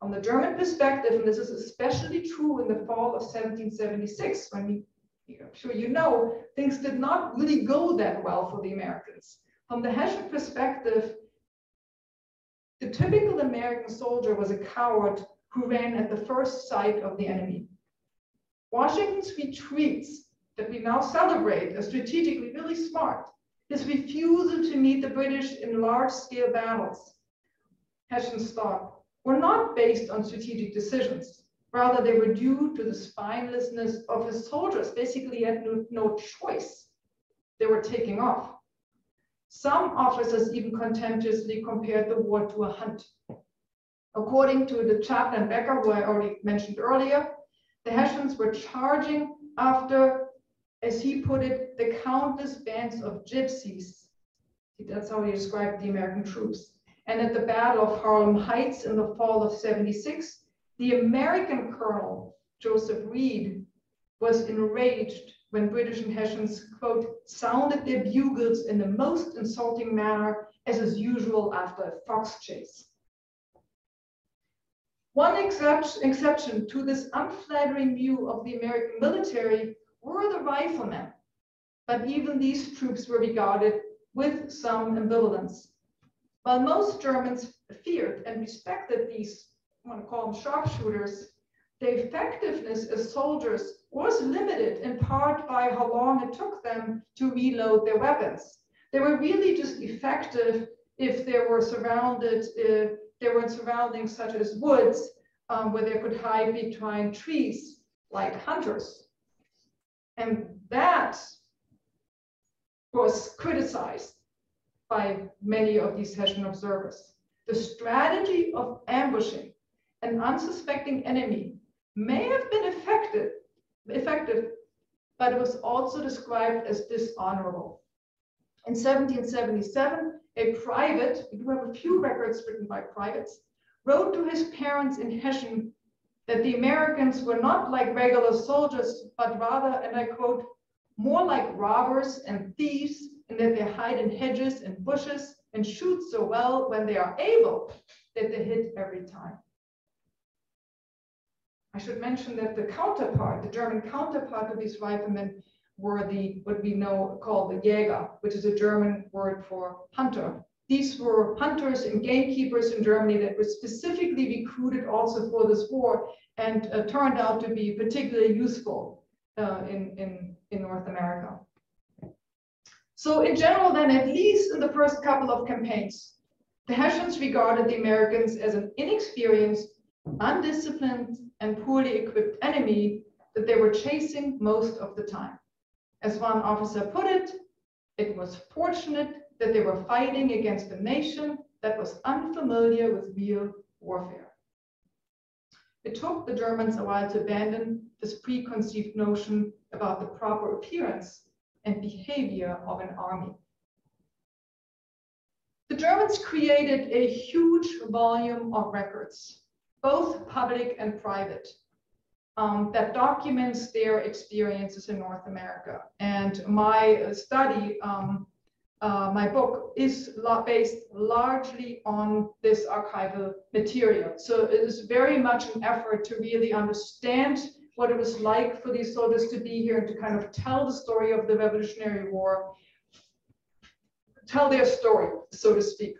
[SPEAKER 2] From the German perspective, and this is especially true in the fall of 1776, when we I'm sure you know, things did not really go that well for the Americans. From the Hessian perspective, the typical American soldier was a coward who ran at the first sight of the enemy. Washington's retreats that we now celebrate are strategically really smart, his refusal to meet the British in large-scale battles, Hessians thought, were not based on strategic decisions. Rather, they were due to the spinelessness of his soldiers. Basically, he had no, no choice. They were taking off. Some officers even contemptuously compared the war to a hunt. According to the chaplain Becker, who I already mentioned earlier, the Hessians were charging after, as he put it, the countless bands of gypsies. That's how he described the American troops. And at the Battle of Harlem Heights in the fall of 76, the American colonel, Joseph Reed, was enraged when British and Hessians, quote, sounded their bugles in the most insulting manner as is usual after a fox chase. One exception to this unflattering view of the American military were the riflemen, but even these troops were regarded with some ambivalence. While most Germans feared and respected these I want to call them sharpshooters, the effectiveness as soldiers was limited in part by how long it took them to reload their weapons. They were really just effective if they were surrounded, if they were in surroundings such as woods um, where they could hide behind trees like hunters. And that was criticized by many of these Hessian observers. The strategy of ambushing an unsuspecting enemy may have been effective, effective, but it was also described as dishonorable. In 1777, a private, we do have a few records written by privates, wrote to his parents in Hessian that the Americans were not like regular soldiers, but rather, and I quote, more like robbers and thieves, in that they hide in hedges and bushes and shoot so well when they are able that they hit every time. I should mention that the counterpart, the German counterpart of these riflemen were the, what we know called the Jäger, which is a German word for hunter. These were hunters and gamekeepers in Germany that were specifically recruited also for this war and uh, turned out to be particularly useful uh, in, in, in North America. So in general, then, at least in the first couple of campaigns, the Hessians regarded the Americans as an inexperienced, undisciplined, and poorly equipped enemy that they were chasing most of the time. As one officer put it, it was fortunate that they were fighting against a nation that was unfamiliar with real warfare. It took the Germans a while to abandon this preconceived notion about the proper appearance and behavior of an army. The Germans created a huge volume of records, both public and private, um, that documents their experiences in North America. And my study, um, uh, my book, is based largely on this archival material. So it is very much an effort to really understand what it was like for these soldiers to be here and to kind of tell the story of the Revolutionary War tell their story, so to speak.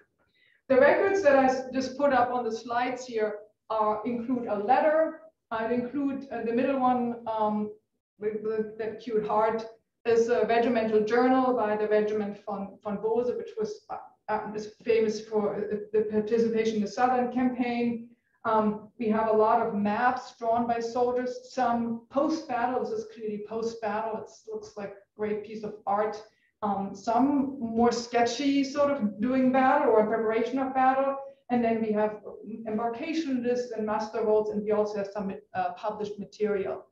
[SPEAKER 2] The records that I just put up on the slides here uh, include a letter. I'd include uh, the middle one um, with the, cute heart is a regimental journal by the regiment von, von Bose, which was uh, uh famous for uh, the participation in the Southern campaign. Um, we have a lot of maps drawn by soldiers, some post-battle, this is clearly post-battle, it looks like a great piece of art um, some more sketchy sort of doing battle or preparation of battle. And then we have embarkation lists and muster rolls, and we also have some uh, published material.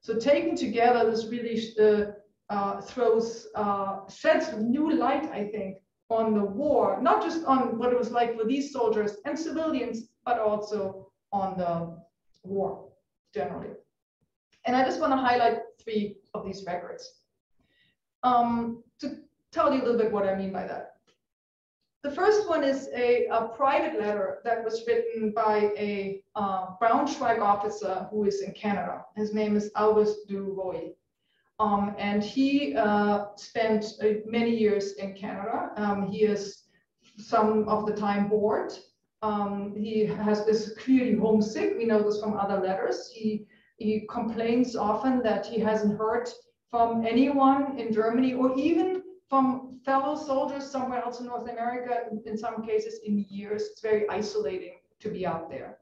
[SPEAKER 2] So taken together, this really uh, uh, throws, uh, sheds new light, I think, on the war, not just on what it was like for these soldiers and civilians, but also on the war generally. And I just want to highlight three of these records. Um, to tell you a little bit what I mean by that. The first one is a, a private letter that was written by a uh, Braunschweig officer who is in Canada. His name is August du Roi. Um, and he uh, spent uh, many years in Canada. Um, he is some of the time bored. Um, he has is clearly homesick. We know this from other letters. He he complains often that he hasn't heard from anyone in Germany or even from fellow soldiers somewhere else in North America, in some cases in years. It's very isolating to be out there.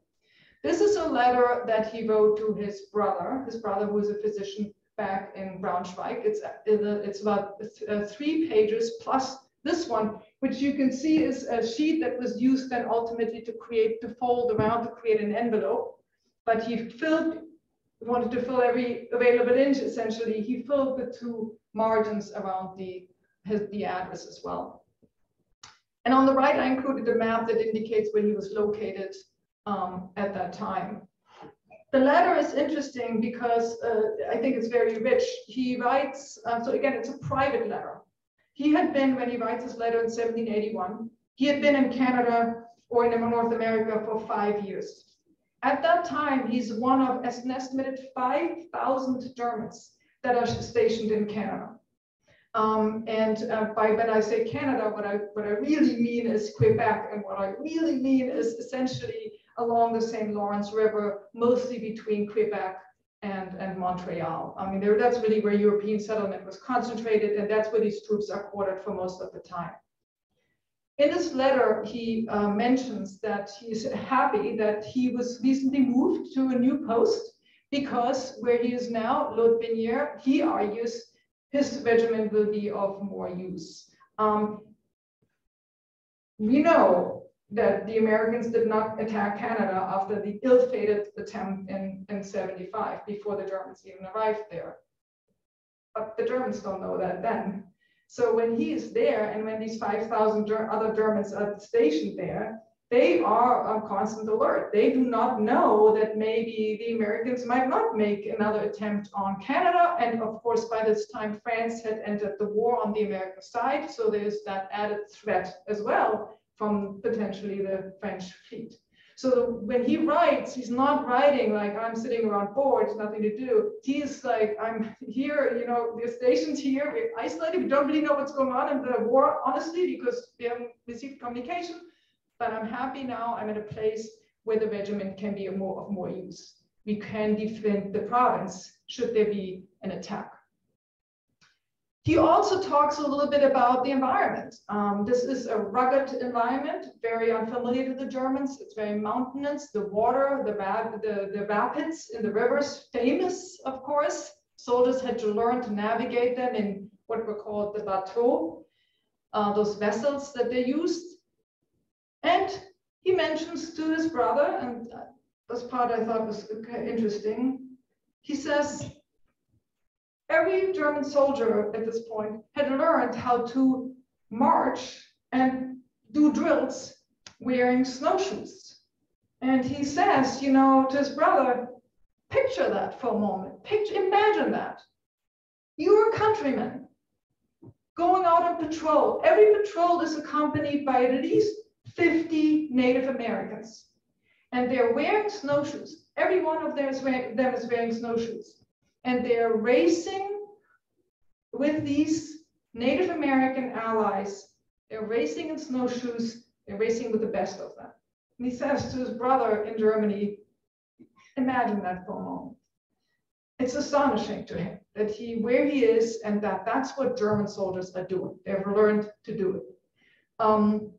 [SPEAKER 2] This is a letter that he wrote to his brother, his brother who is a physician back in Braunschweig. It's, it's about uh, three pages plus this one, which you can see is a sheet that was used then ultimately to create, to fold around to create an envelope. But he filled wanted to fill every available inch, essentially, he filled the two margins around the, his, the address as well. And on the right, I included a map that indicates where he was located um, at that time. The letter is interesting because uh, I think it's very rich. He writes, uh, so again, it's a private letter. He had been, when he writes his letter in 1781, he had been in Canada or in North America for five years. At that time, he's one of an estimated 5,000 Germans that are stationed in Canada. Um, and uh, by when I say Canada, what I, what I really mean is Quebec. And what I really mean is essentially along the St. Lawrence River, mostly between Quebec and, and Montreal. I mean, there, that's really where European settlement was concentrated, and that's where these troops are quartered for most of the time. In this letter, he uh, mentions that he's happy that he was recently moved to a new post because where he is now, Lotbinière, he argues his regiment will be of more use. Um, we know that the Americans did not attack Canada after the ill-fated attempt in, in 75 before the Germans even arrived there. But the Germans don't know that then. So when he is there and when these 5,000 ger other Germans are stationed there, they are on constant alert. They do not know that maybe the Americans might not make another attempt on Canada. And of course, by this time, France had entered the war on the American side. So there's that added threat as well from potentially the French fleet. So when he writes, he's not writing like I'm sitting around bored, nothing to do. He's like, I'm here, you know, the station's here, we're isolated, we don't really know what's going on in the war, honestly, because we haven't received communication. But I'm happy now, I'm in a place where the regiment can be more of more use. We can defend the province should there be an attack. He also talks a little bit about the environment. Um, this is a rugged environment, very unfamiliar to the Germans. It's very mountainous. The water, the, the, the rapids in the rivers, famous, of course. Soldiers had to learn to navigate them in what were called the bateaux, uh, those vessels that they used. And he mentions to his brother, and this part I thought was interesting. He says, every German soldier at this point had learned how to march and do drills wearing snowshoes. And he says, you know, to his brother, picture that for a moment. Picture, imagine that. You're a countryman going out on patrol. Every patrol is accompanied by at least 50 Native Americans. And they're wearing snowshoes. Every one of them is wearing, them is wearing snowshoes. And they're racing with these Native American allies. They're racing in snowshoes. They're racing with the best of them. And he says to his brother in Germany, imagine that for a moment. It's astonishing to him that he, where he is, and that that's what German soldiers are doing. They've learned to do it. Um,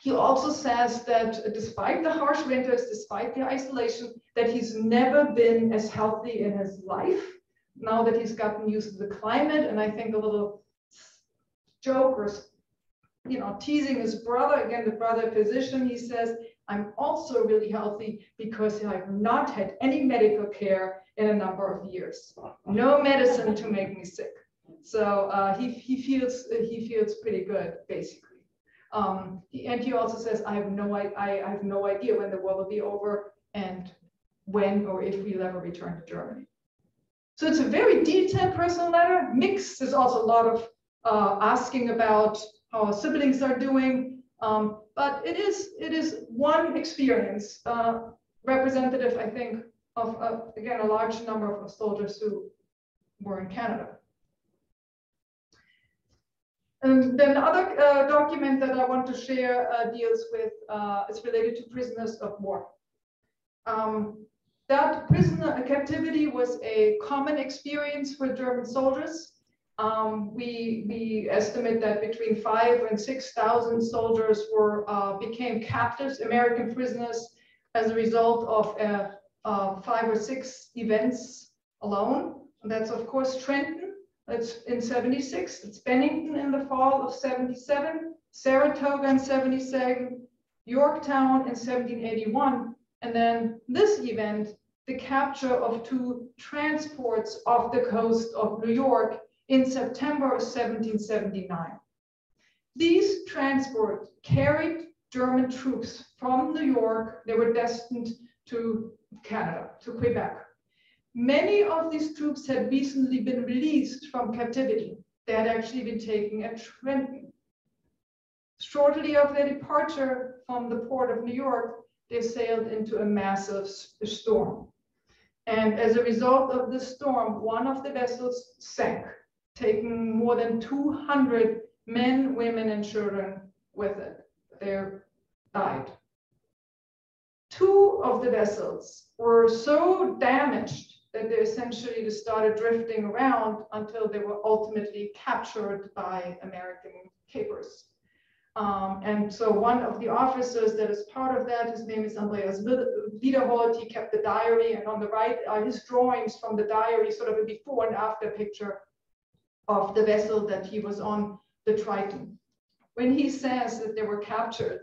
[SPEAKER 2] he also says that despite the harsh winters, despite the isolation, that he's never been as healthy in his life now that he's gotten used to the climate. And I think a little joke or, you know, teasing his brother, again, the brother physician, he says, I'm also really healthy because I've not had any medical care in a number of years. No medicine to make me sick. So uh, he, he feels he feels pretty good, basically. Um, and he also says, I have no I, I have no idea when the war will be over and when or if we'll ever return to Germany. So it's a very detailed personal letter. Mixed. There's also a lot of uh, asking about how siblings are doing. Um, but it is it is one experience uh, representative, I think, of uh, again a large number of soldiers who were in Canada. And then the other uh, document that I want to share uh, deals with uh, is related to prisoners of war. Um, that prisoner captivity was a common experience for German soldiers. Um, we, we estimate that between five and 6,000 soldiers were uh, became captives, American prisoners, as a result of uh, uh, five or six events alone. And that's of course Trenton, that's in 76, it's Bennington in the fall of 77, Saratoga in 77, Yorktown in 1781, and then this event, the capture of two transports off the coast of New York in September of 1779. These transports carried German troops from New York. They were destined to Canada, to Quebec. Many of these troops had recently been released from captivity. They had actually been taken at Trenton. Shortly after their departure from the port of New York, they sailed into a massive storm. And as a result of the storm, one of the vessels sank taking more than 200 men, women, and children with it. They died. Two of the vessels were so damaged that they essentially just started drifting around until they were ultimately captured by American capers. Um, and so one of the officers that is part of that, his name is Andreas Wiederholt, he kept the diary and on the right are his drawings from the diary, sort of a before and after picture of the vessel that he was on, the Triton. When he says that they were captured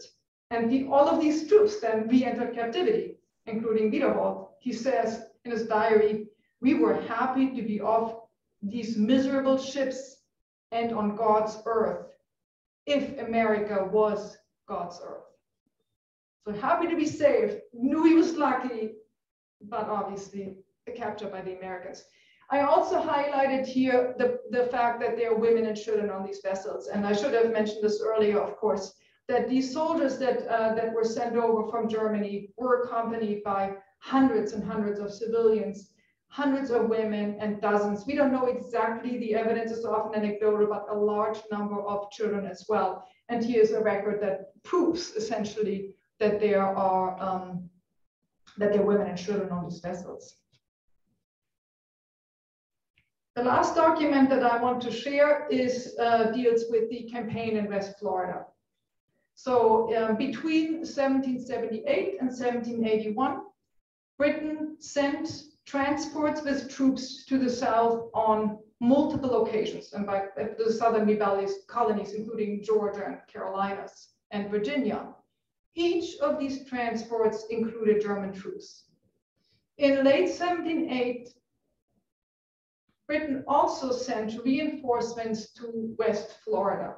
[SPEAKER 2] and the, all of these troops then re-entered captivity, including Wiederholt, he says in his diary, we were happy to be off these miserable ships and on God's earth, if America was God's earth. So happy to be saved, knew he was lucky, but obviously captured by the Americans. I also highlighted here the, the fact that there are women and children on these vessels. And I should have mentioned this earlier, of course, that these soldiers that, uh, that were sent over from Germany were accompanied by hundreds and hundreds of civilians, hundreds of women and dozens. We don't know exactly, the evidence is often anecdotal, but a large number of children as well. And here's a record that proves essentially that there are um, that there are women and children on these vessels. The last document that I want to share is uh, deals with the campaign in West Florida. So um, between 1778 and 1781, Britain sent transports with troops to the south on multiple occasions, and by the southern rebellious colonies, including Georgia and Carolinas and Virginia. Each of these transports included German troops. In late 1708, Britain also sent reinforcements to West Florida.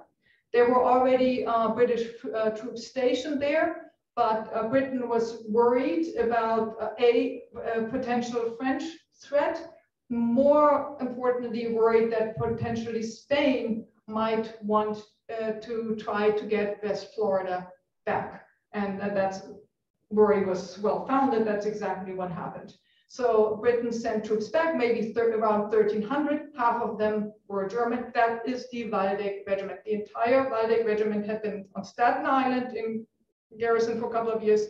[SPEAKER 2] There were already uh, British uh, troops stationed there, but uh, Britain was worried about uh, a, a, potential French threat. More importantly, worried that potentially Spain might want uh, to try to get West Florida back. And that's worry was well founded. That's exactly what happened. So Britain sent troops back, maybe around 1,300. Half of them were German. That is the Waldeck Regiment. The entire Waldeck Regiment had been on Staten Island in garrison for a couple of years,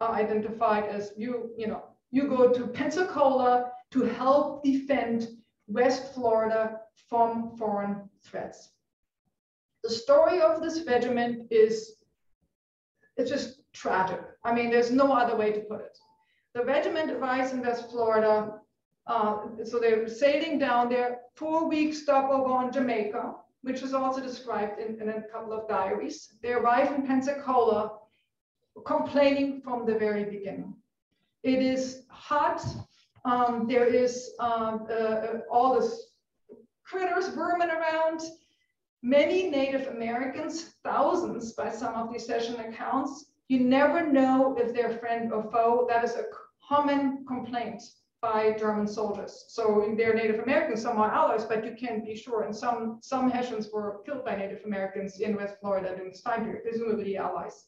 [SPEAKER 2] uh, identified as you, you know, you go to Pensacola to help defend West Florida from foreign threats. The story of this regiment is, it's just tragic. I mean, there's no other way to put it. The regiment arrives in West Florida. Uh, so they're sailing down there, four weeks stopover on Jamaica, which is also described in, in a couple of diaries. They arrive in Pensacola, complaining from the very beginning. It is hot. Um, there is um, uh, uh, all this critters, vermin around. Many Native Americans, thousands by some of these Hessian accounts, you never know if they're friend or foe. That is a common complaint by German soldiers. So they're Native Americans, some are allies, but you can't be sure. And some, some Hessians were killed by Native Americans in West Florida during this time period, presumably allies.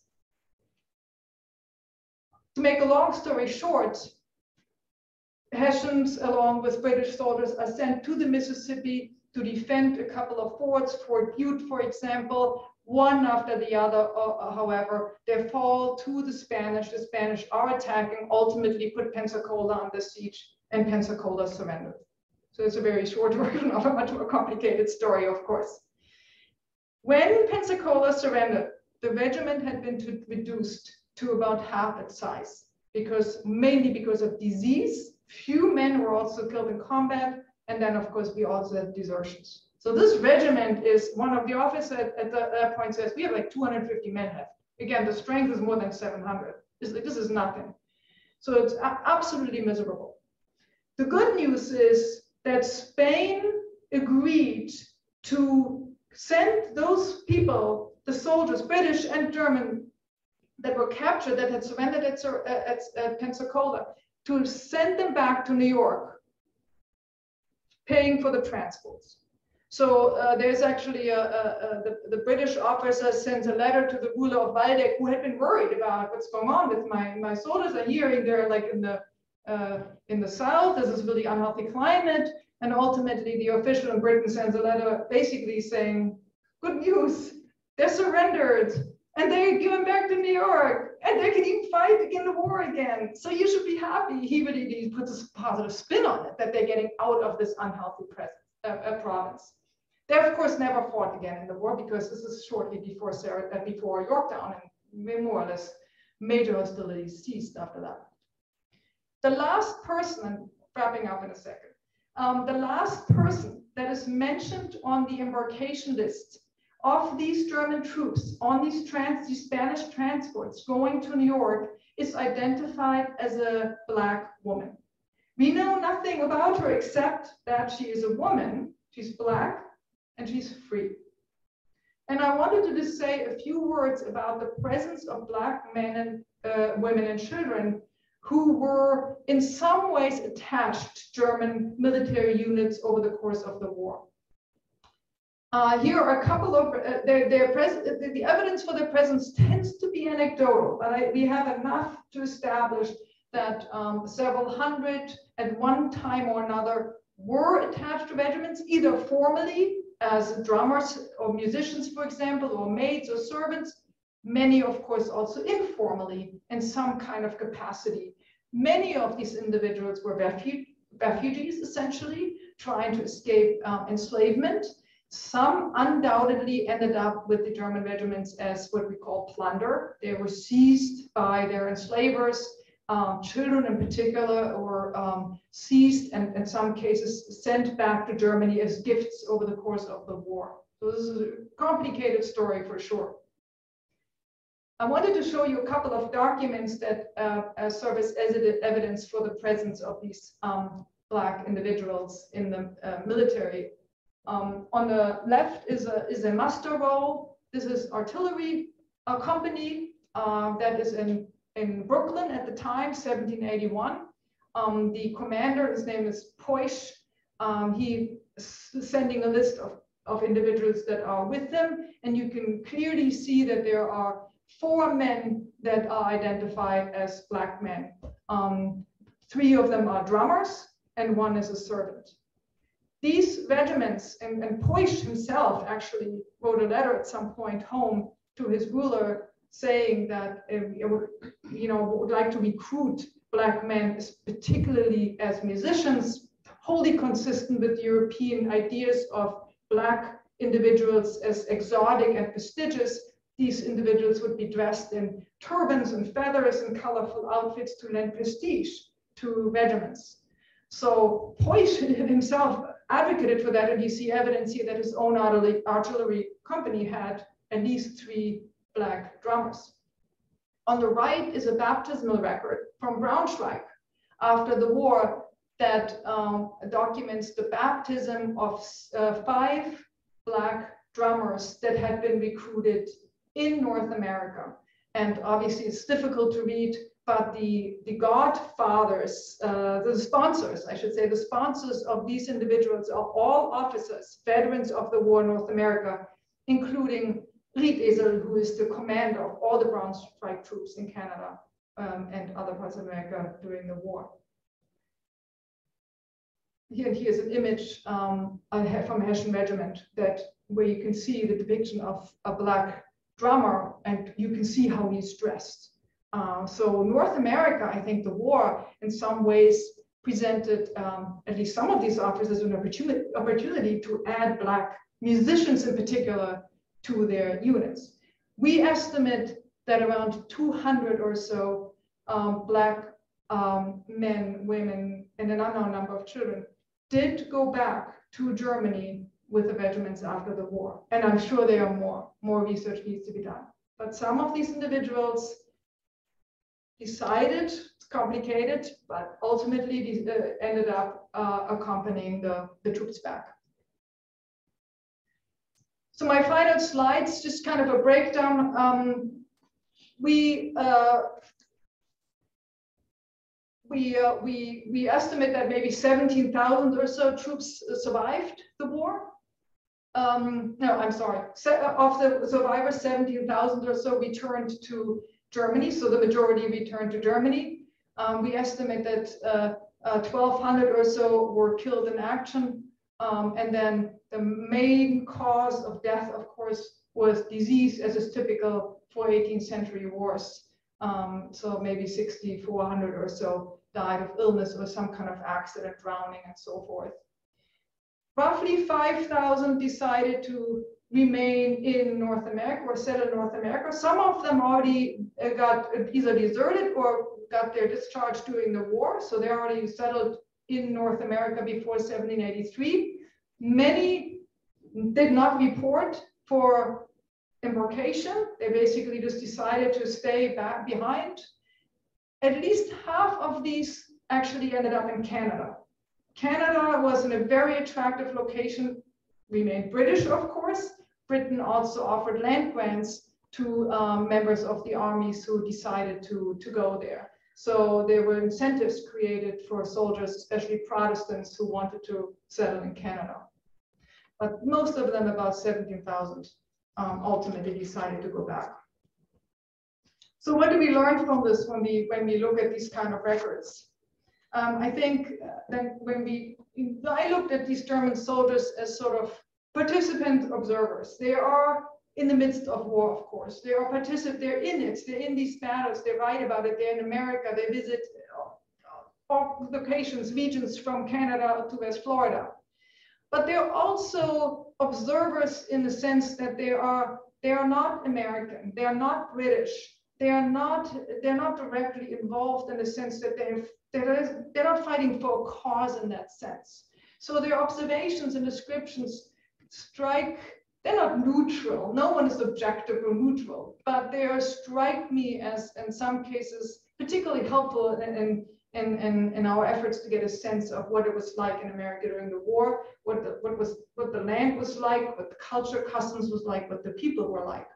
[SPEAKER 2] To make a long story short, Hessians, along with British soldiers, are sent to the Mississippi to defend a couple of forts, Fort Bute, for example, one after the other, uh, however, they fall to the Spanish. The Spanish are attacking, ultimately put Pensacola under siege, and Pensacola surrendered. So it's a very short version of a much more complicated story, of course. When Pensacola surrendered, the regiment had been reduced to about half its size, because mainly because of disease. Few men were also killed in combat, and then of course we also had desertions. So this regiment is one of the officers at, at the, that point says, we have like 250 men left. Again, the strength is more than 700. This, this is nothing. So it's absolutely miserable. The good news is that Spain agreed to send those people, the soldiers, British and German, that were captured, that had surrendered at, at, at Pensacola, to send them back to New York, paying for the transports. So uh, there's actually a, a, a, the, the British officer sends a letter to the ruler of Waldeck who had been worried about what's going on with my, my soldiers are here, they're like in the, uh, in the south, this is really unhealthy climate. And ultimately the official in Britain sends a letter basically saying, good news, they're surrendered and they're given back to New York and they can even fight again the war again. So you should be happy. He really puts a positive spin on it that they're getting out of this unhealthy presence, uh, uh, province. They, of course, never fought again in the war because this is shortly before, Sarah, uh, before Yorktown and more or less major hostilities ceased after that. The last person, wrapping up in a second, um, the last person that is mentioned on the embarkation list of these German troops on these, trans, these Spanish transports going to New York is identified as a Black woman. We know nothing about her except that she is a woman, she's Black, and she's free. And I wanted to just say a few words about the presence of Black men and uh, women and children who were in some ways attached to German military units over the course of the war. Uh, here are a couple of, uh, their, their the, the, evidence for their presence tends to be anecdotal, but I, we have enough to establish that um, several hundred at one time or another were attached to regiments, either formally as drummers or musicians, for example, or maids or servants. Many, of course, also informally in some kind of capacity. Many of these individuals were refu refugees, essentially, trying to escape um, enslavement. Some undoubtedly ended up with the German regiments as what we call plunder. They were seized by their enslavers um, children in particular were um, seized and in some cases sent back to Germany as gifts over the course of the war. So this is a complicated story for sure. I wanted to show you a couple of documents that uh, uh serve as evidence for the presence of these um, Black individuals in the uh, military. Um, on the left is a, is a muster roll This is artillery a company uh, that is in, in Brooklyn at the time, 1781. Um, the commander, his name is Poisch. Um, he is sending a list of, of individuals that are with them. And you can clearly see that there are four men that are identified as black men. Um, three of them are drummers and one is a servant. These regiments, and, and Pausch himself actually wrote a letter at some point home to his ruler saying that um, would, you know, would like to recruit black men, particularly as musicians, wholly consistent with European ideas of black individuals as exotic and prestigious. These individuals would be dressed in turbans and feathers and colorful outfits to lend prestige to regiments. So Pausch himself advocated for that, and you see evidence here that his own artillery, company had at least three black drummers. On the right is a baptismal record from Braunschweig after the war that um, documents the baptism of uh, five black drummers that had been recruited in North America. And obviously it's difficult to read, but the, the godfathers, uh, the sponsors, I should say, the sponsors of these individuals are all officers, veterans of the war in North America, including Riedesel, who is the commander of all the Braunschweig troops in Canada um, and other parts of America during the war. Here, here's an image um, from a Hessian regiment that where you can see the depiction of a black drummer and you can see how he's dressed. Uh, so North America, I think the war in some ways presented um, at least some of these officers an opportunity, opportunity to add black musicians in particular to their units. We estimate that around 200 or so um, Black um, men, women, and an unknown number of children did go back to Germany with the regiments after the war. And I'm sure there are more. More research needs to be done. But some of these individuals decided, complicated, but ultimately uh, ended up uh, accompanying the, the troops back. So my final slides, just kind of a breakdown. Um, we uh, we, uh, we, we estimate that maybe 17,000 or so troops survived the war. Um, no, I'm sorry. of the survivors, 17,000 or so returned to Germany. So the majority returned to Germany. Um, we estimate that uh, uh, 1,200 or so were killed in action. Um, and then the main cause of death, of course, was disease, as is typical for 18th century wars. Um, so maybe 60, 400 or so died of illness or some kind of accident, drowning, and so forth. Roughly 5,000 decided to remain in North America or settle in North America. Some of them already uh, got either deserted or got their discharge during the war. So they already settled in North America before 1783. Many did not report for embarkation. They basically just decided to stay back behind. At least half of these actually ended up in Canada. Canada was in a very attractive location, remained British, of course. Britain also offered land grants to um, members of the armies who decided to, to go there. So there were incentives created for soldiers, especially Protestants who wanted to settle in Canada. But most of them, about 17,000, um, ultimately decided to go back. So what do we learn from this when we, when we look at these kind of records? Um, I think that when we, I looked at these German soldiers as sort of participant observers. They are in the midst of war, of course. They are participant, they're in it, they're in these battles, they write about it, they're in America, they visit all locations, regions from Canada to West Florida. But they're also observers in the sense that they are they are not American, they are not British, they are not they're not directly involved in the sense that they're they're, they're not fighting for a cause in that sense. So their observations and descriptions strike they're not neutral. No one is objective or neutral, but they are strike me as, in some cases, particularly helpful in, our efforts to get a sense of what it was like in America during the war, what the, what was what the land was like, what the culture, customs was like, what the people were like.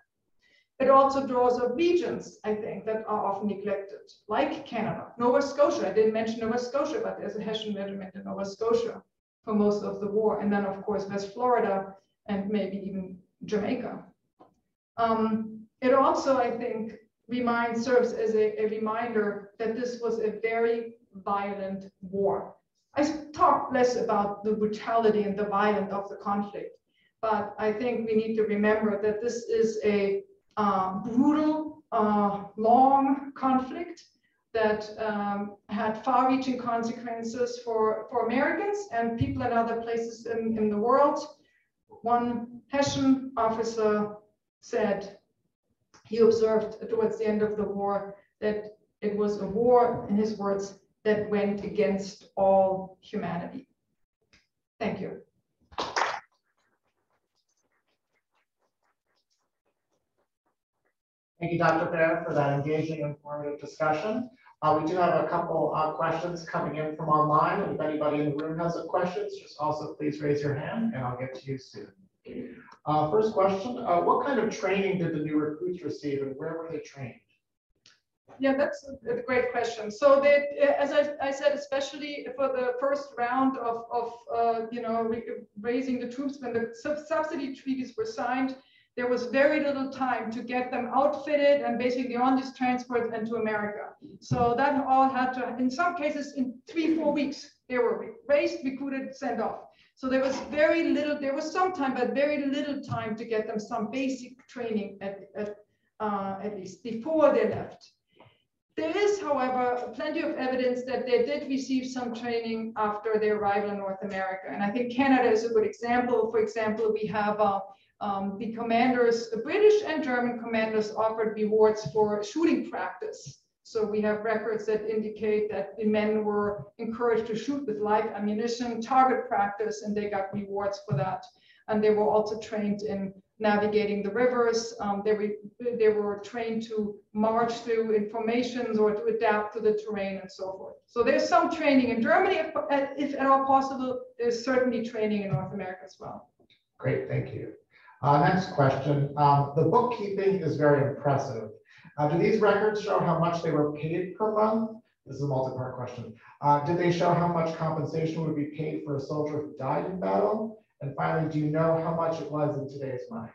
[SPEAKER 2] It also draws up regions, I think, that are often neglected, like Canada, Nova Scotia. I didn't mention Nova Scotia, but there's a Hessian regiment in Nova Scotia for most of the war. And then, of course, West Florida and maybe even Jamaica. Um, it also, I think, reminds serves as a, a reminder that this was a very violent war. I talk less about the brutality and the violence of the conflict, but I think we need to remember that this is a uh, brutal, uh, long conflict that um, had far-reaching consequences for, for Americans and people in other places in, in the world. One Hessian officer said he observed towards the end of the war that it was a war, in his words, that went against all humanity. Thank you.
[SPEAKER 3] Thank you, Dr. Baer, for that engaging, informative discussion. Uh, we do have a couple uh, questions coming in from online. If anybody in the room has a questions, just also please raise your hand and I'll get to you soon. Uh, first question, uh, what kind of training did the new recruits receive and where were they trained?
[SPEAKER 2] Yeah, that's a great question. So they, as I, I said, especially for the first round of, of uh, you know, raising the troops when the sub subsidy treaties were signed, there was very little time to get them outfitted and basically on this transport into America. So that all had to, in some cases, in three, four weeks, they were raised, recruited, sent off. So there was very little, there was some time, but very little time to get them some basic training at, at, uh, at least before they left. There is, however, plenty of evidence that they did receive some training after their arrival in North America. And I think Canada is a good example. For example, we have uh, um, the commanders, the British and German commanders offered rewards for shooting practice. So we have records that indicate that the men were encouraged to shoot with live ammunition, target practice, and they got rewards for that. And they were also trained in navigating the rivers. Um, they, were, they were trained to march through informations or to adapt to the terrain and so forth. So there's some training in Germany, if, if at all possible. There's certainly training in North America as well.
[SPEAKER 3] Great, thank you. Uh, next question. Um, the bookkeeping is very impressive. Uh, do these records show how much they were paid per month? This is a multi-part question. Uh, did they show how much compensation would be paid for a soldier who died in battle? And finally, do you know how much it was in today's money?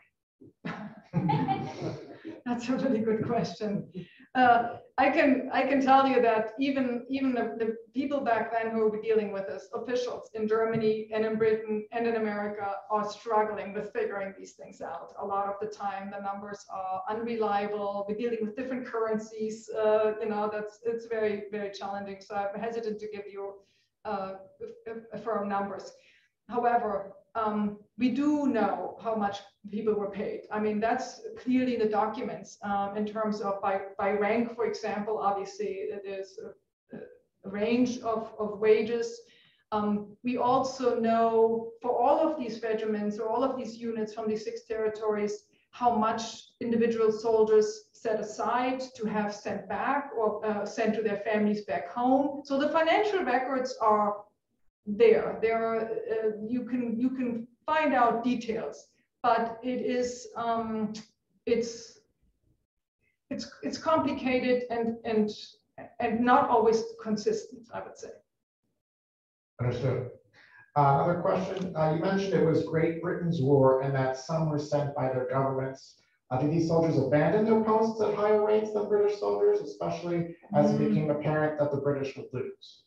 [SPEAKER 2] That's a really good question. Uh, I can I can tell you that even even the, the, people back then who were dealing with this, officials in Germany and in Britain and in America, are struggling with figuring these things out. A lot of the time, the numbers are unreliable. We're dealing with different currencies. Uh, you know, that's it's very very challenging. So I'm hesitant to give you uh, firm numbers. However, um, we do know how much people were paid. I mean, that's clearly in the documents um, in terms of by, by rank, for example, obviously there's a, a range of, of wages. Um, we also know for all of these regiments or all of these units from these six territories, how much individual soldiers set aside to have sent back or uh, sent to their families back home. So the financial records are there. There are, uh, you can you can find out details, but it is um, it's it's it's complicated and and and not always consistent. I would say.
[SPEAKER 3] Understood. Uh, another question. Uh, you mentioned it was Great Britain's war and that some were sent by their governments. Uh, did these soldiers abandon their posts at higher rates than British soldiers, especially as mm -hmm. it became apparent that the British would lose?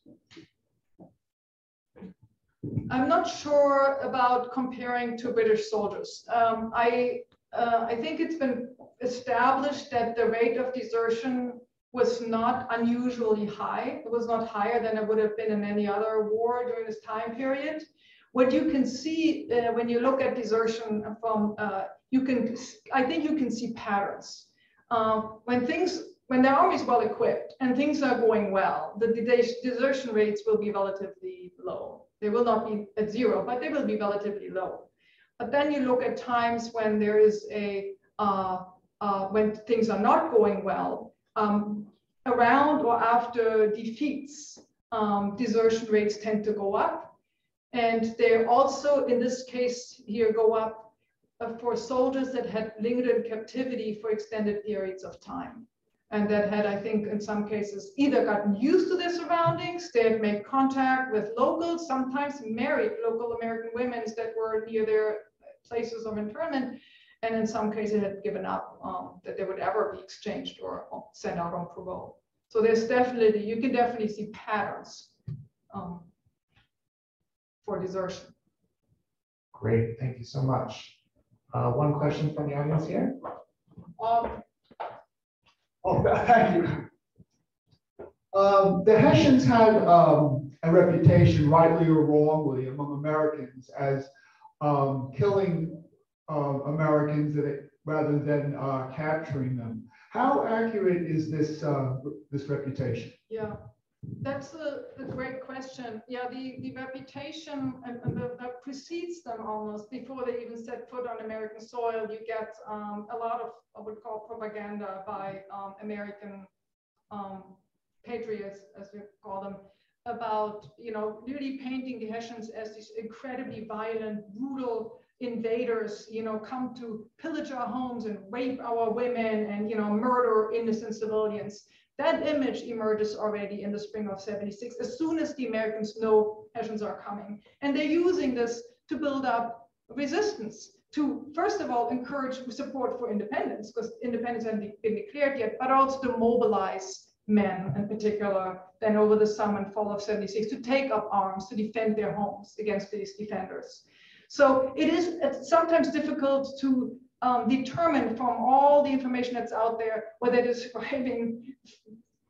[SPEAKER 2] I'm not sure about comparing to British soldiers. Um, I, uh, I think it's been established that the rate of desertion was not unusually high. It was not higher than it would have been in any other war during this time period. What you can see uh, when you look at desertion from, uh, you can, I think you can see patterns. Uh, when things, when the army is well equipped and things are going well, the desertion rates will be relatively low. They will not be at zero, but they will be relatively low. But then you look at times when there is a, uh, uh, when things are not going well, um, around or after defeats, um, desertion rates tend to go up. And they also, in this case here, go up uh, for soldiers that had lingered in captivity for extended periods of time. And that had, I think, in some cases, either gotten used to their surroundings, they had made contact with locals, sometimes married local American women that were near their places of internment, and in some cases had given up um, that they would ever be exchanged or sent out on parole. So there's definitely, you can definitely see patterns um, for desertion.
[SPEAKER 3] Great, thank you so much. Uh, one question from the audience here.
[SPEAKER 2] Um,
[SPEAKER 4] Oh, thank you. Um, the Hessians had um, a reputation, rightly or wrongly, among Americans as um, killing uh, Americans it- rather than uh, capturing them. How accurate is this uh, this reputation?
[SPEAKER 2] Yeah, that's a, a great question. Yeah, the, the reputation and, and the- that precedes them almost before they even set foot on American soil. You get um, a lot of I would call propaganda by um, American um, patriots, as we call them, about you know really painting the Hessians as these incredibly violent, brutal invaders. You know, come to pillage our homes and rape our women and you know murder innocent civilians. That image emerges already in the spring of 76, as soon as the Americans know Hessians are coming. And they're using this to build up resistance, to first of all encourage support for independence, because independence hadn't been declared yet, but also to mobilize men in particular, then over the summer and fall of 76, to take up arms to defend their homes against these defenders. So it's sometimes difficult to um, determine from all the information that's out there whether it is describing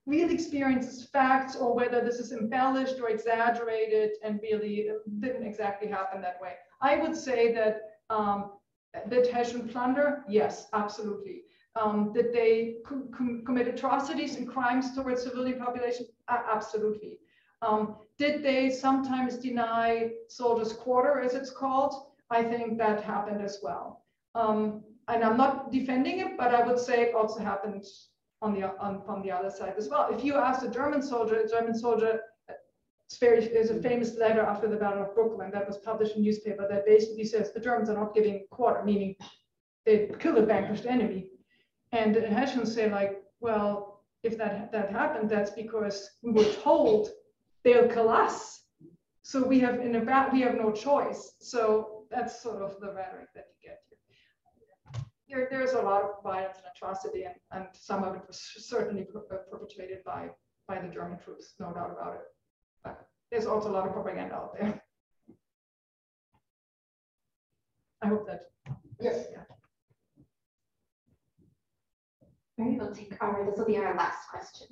[SPEAKER 2] real experiences, facts, or whether this is embellished or exaggerated and really didn't exactly happen that way. I would say that um, the Hessian plunder, yes, absolutely. Um, that they co com commit atrocities and crimes towards civilian population, uh, absolutely. Um, did they sometimes deny soldiers' quarter, as it's called? I think that happened as well. Um, and I'm not defending it, but I would say it also happened on the on from the other side as well. If you ask a German soldier, a German soldier, it's very there's a famous letter after the Battle of Brooklyn that was published in newspaper that basically says the Germans are not giving quarter, meaning they kill the vanquished enemy. And the Hessians say like, well, if that that happened, that's because we were told they'll kill us. So we have in a bat we have no choice. So that's sort of the rhetoric that you get. There, there's a lot of violence and atrocity, and, and some of it was certainly per perpetrated by by the German troops, no doubt about it. But there's also a lot of propaganda out there. I hope that.
[SPEAKER 3] Yes.
[SPEAKER 2] Yeah.
[SPEAKER 1] All right, we'll take our, this will be our last question.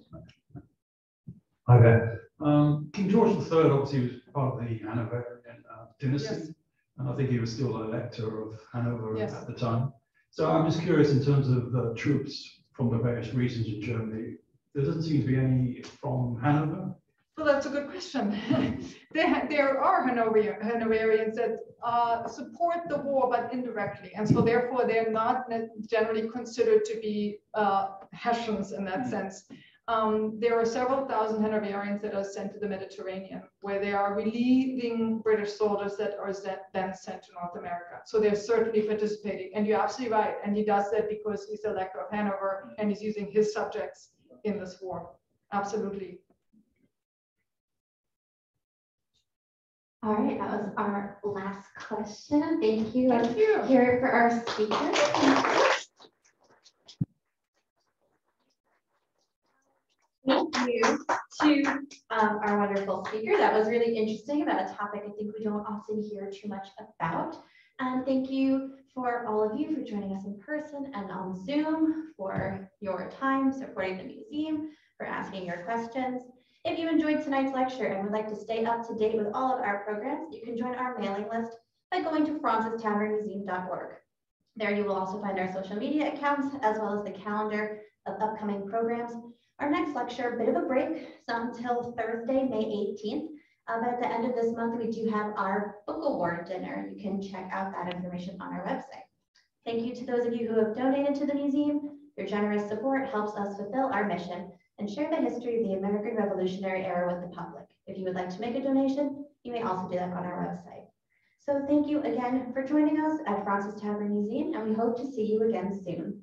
[SPEAKER 5] Hi there. Um, King George III obviously was part of the Hanoverian uh, dynasty,
[SPEAKER 2] Yes.
[SPEAKER 5] and I think he was still an elector of Hanover
[SPEAKER 2] Yes.
[SPEAKER 5] at the time. So I'm just curious in terms of the troops from the various regions in Germany, there doesn't seem to be any from Hanover.
[SPEAKER 2] Well, that's a good question. there, there are Hanoverian, Hanoverians that uh, support the war, but indirectly. And so therefore, they're not generally considered to be uh, Hessians in that sense. Um, there are several thousand Hanoverians that are sent to the Mediterranean, where they are relieving British soldiers that are then sent to North America. So they're certainly participating. And you're absolutely right. And he does that because he's the elector of Hanover and he's using his subjects in this war. Absolutely.
[SPEAKER 1] All right, that was our last question. Thank you.
[SPEAKER 2] Thank you.
[SPEAKER 1] Here for our speakers. Thank you to um, our wonderful speaker. That was really interesting about a topic I think we don't often hear too much about. And thank you for all of you for joining us in person and on Zoom, for your time supporting the museum, for asking your questions. If you enjoyed tonight's lecture and would like to stay up to date with all of our programs, you can join our mailing list by going to frauncestavernmuseum.org. There you will also find our social media accounts as well as the calendar of upcoming programs. Our next lecture, a bit of a break, until Thursday, May 18th. Uh, but at the end of this month, we do have our book award dinner. You can check out that information on our website. Thank you to those of you who have donated to the museum. Your generous support helps us fulfill our mission and share the history of the American Revolutionary Era with the public. If you would like to make a donation, you may also do that on our website. So thank you again for joining us at Fraunces Tavern Museum, and we hope to see you again soon.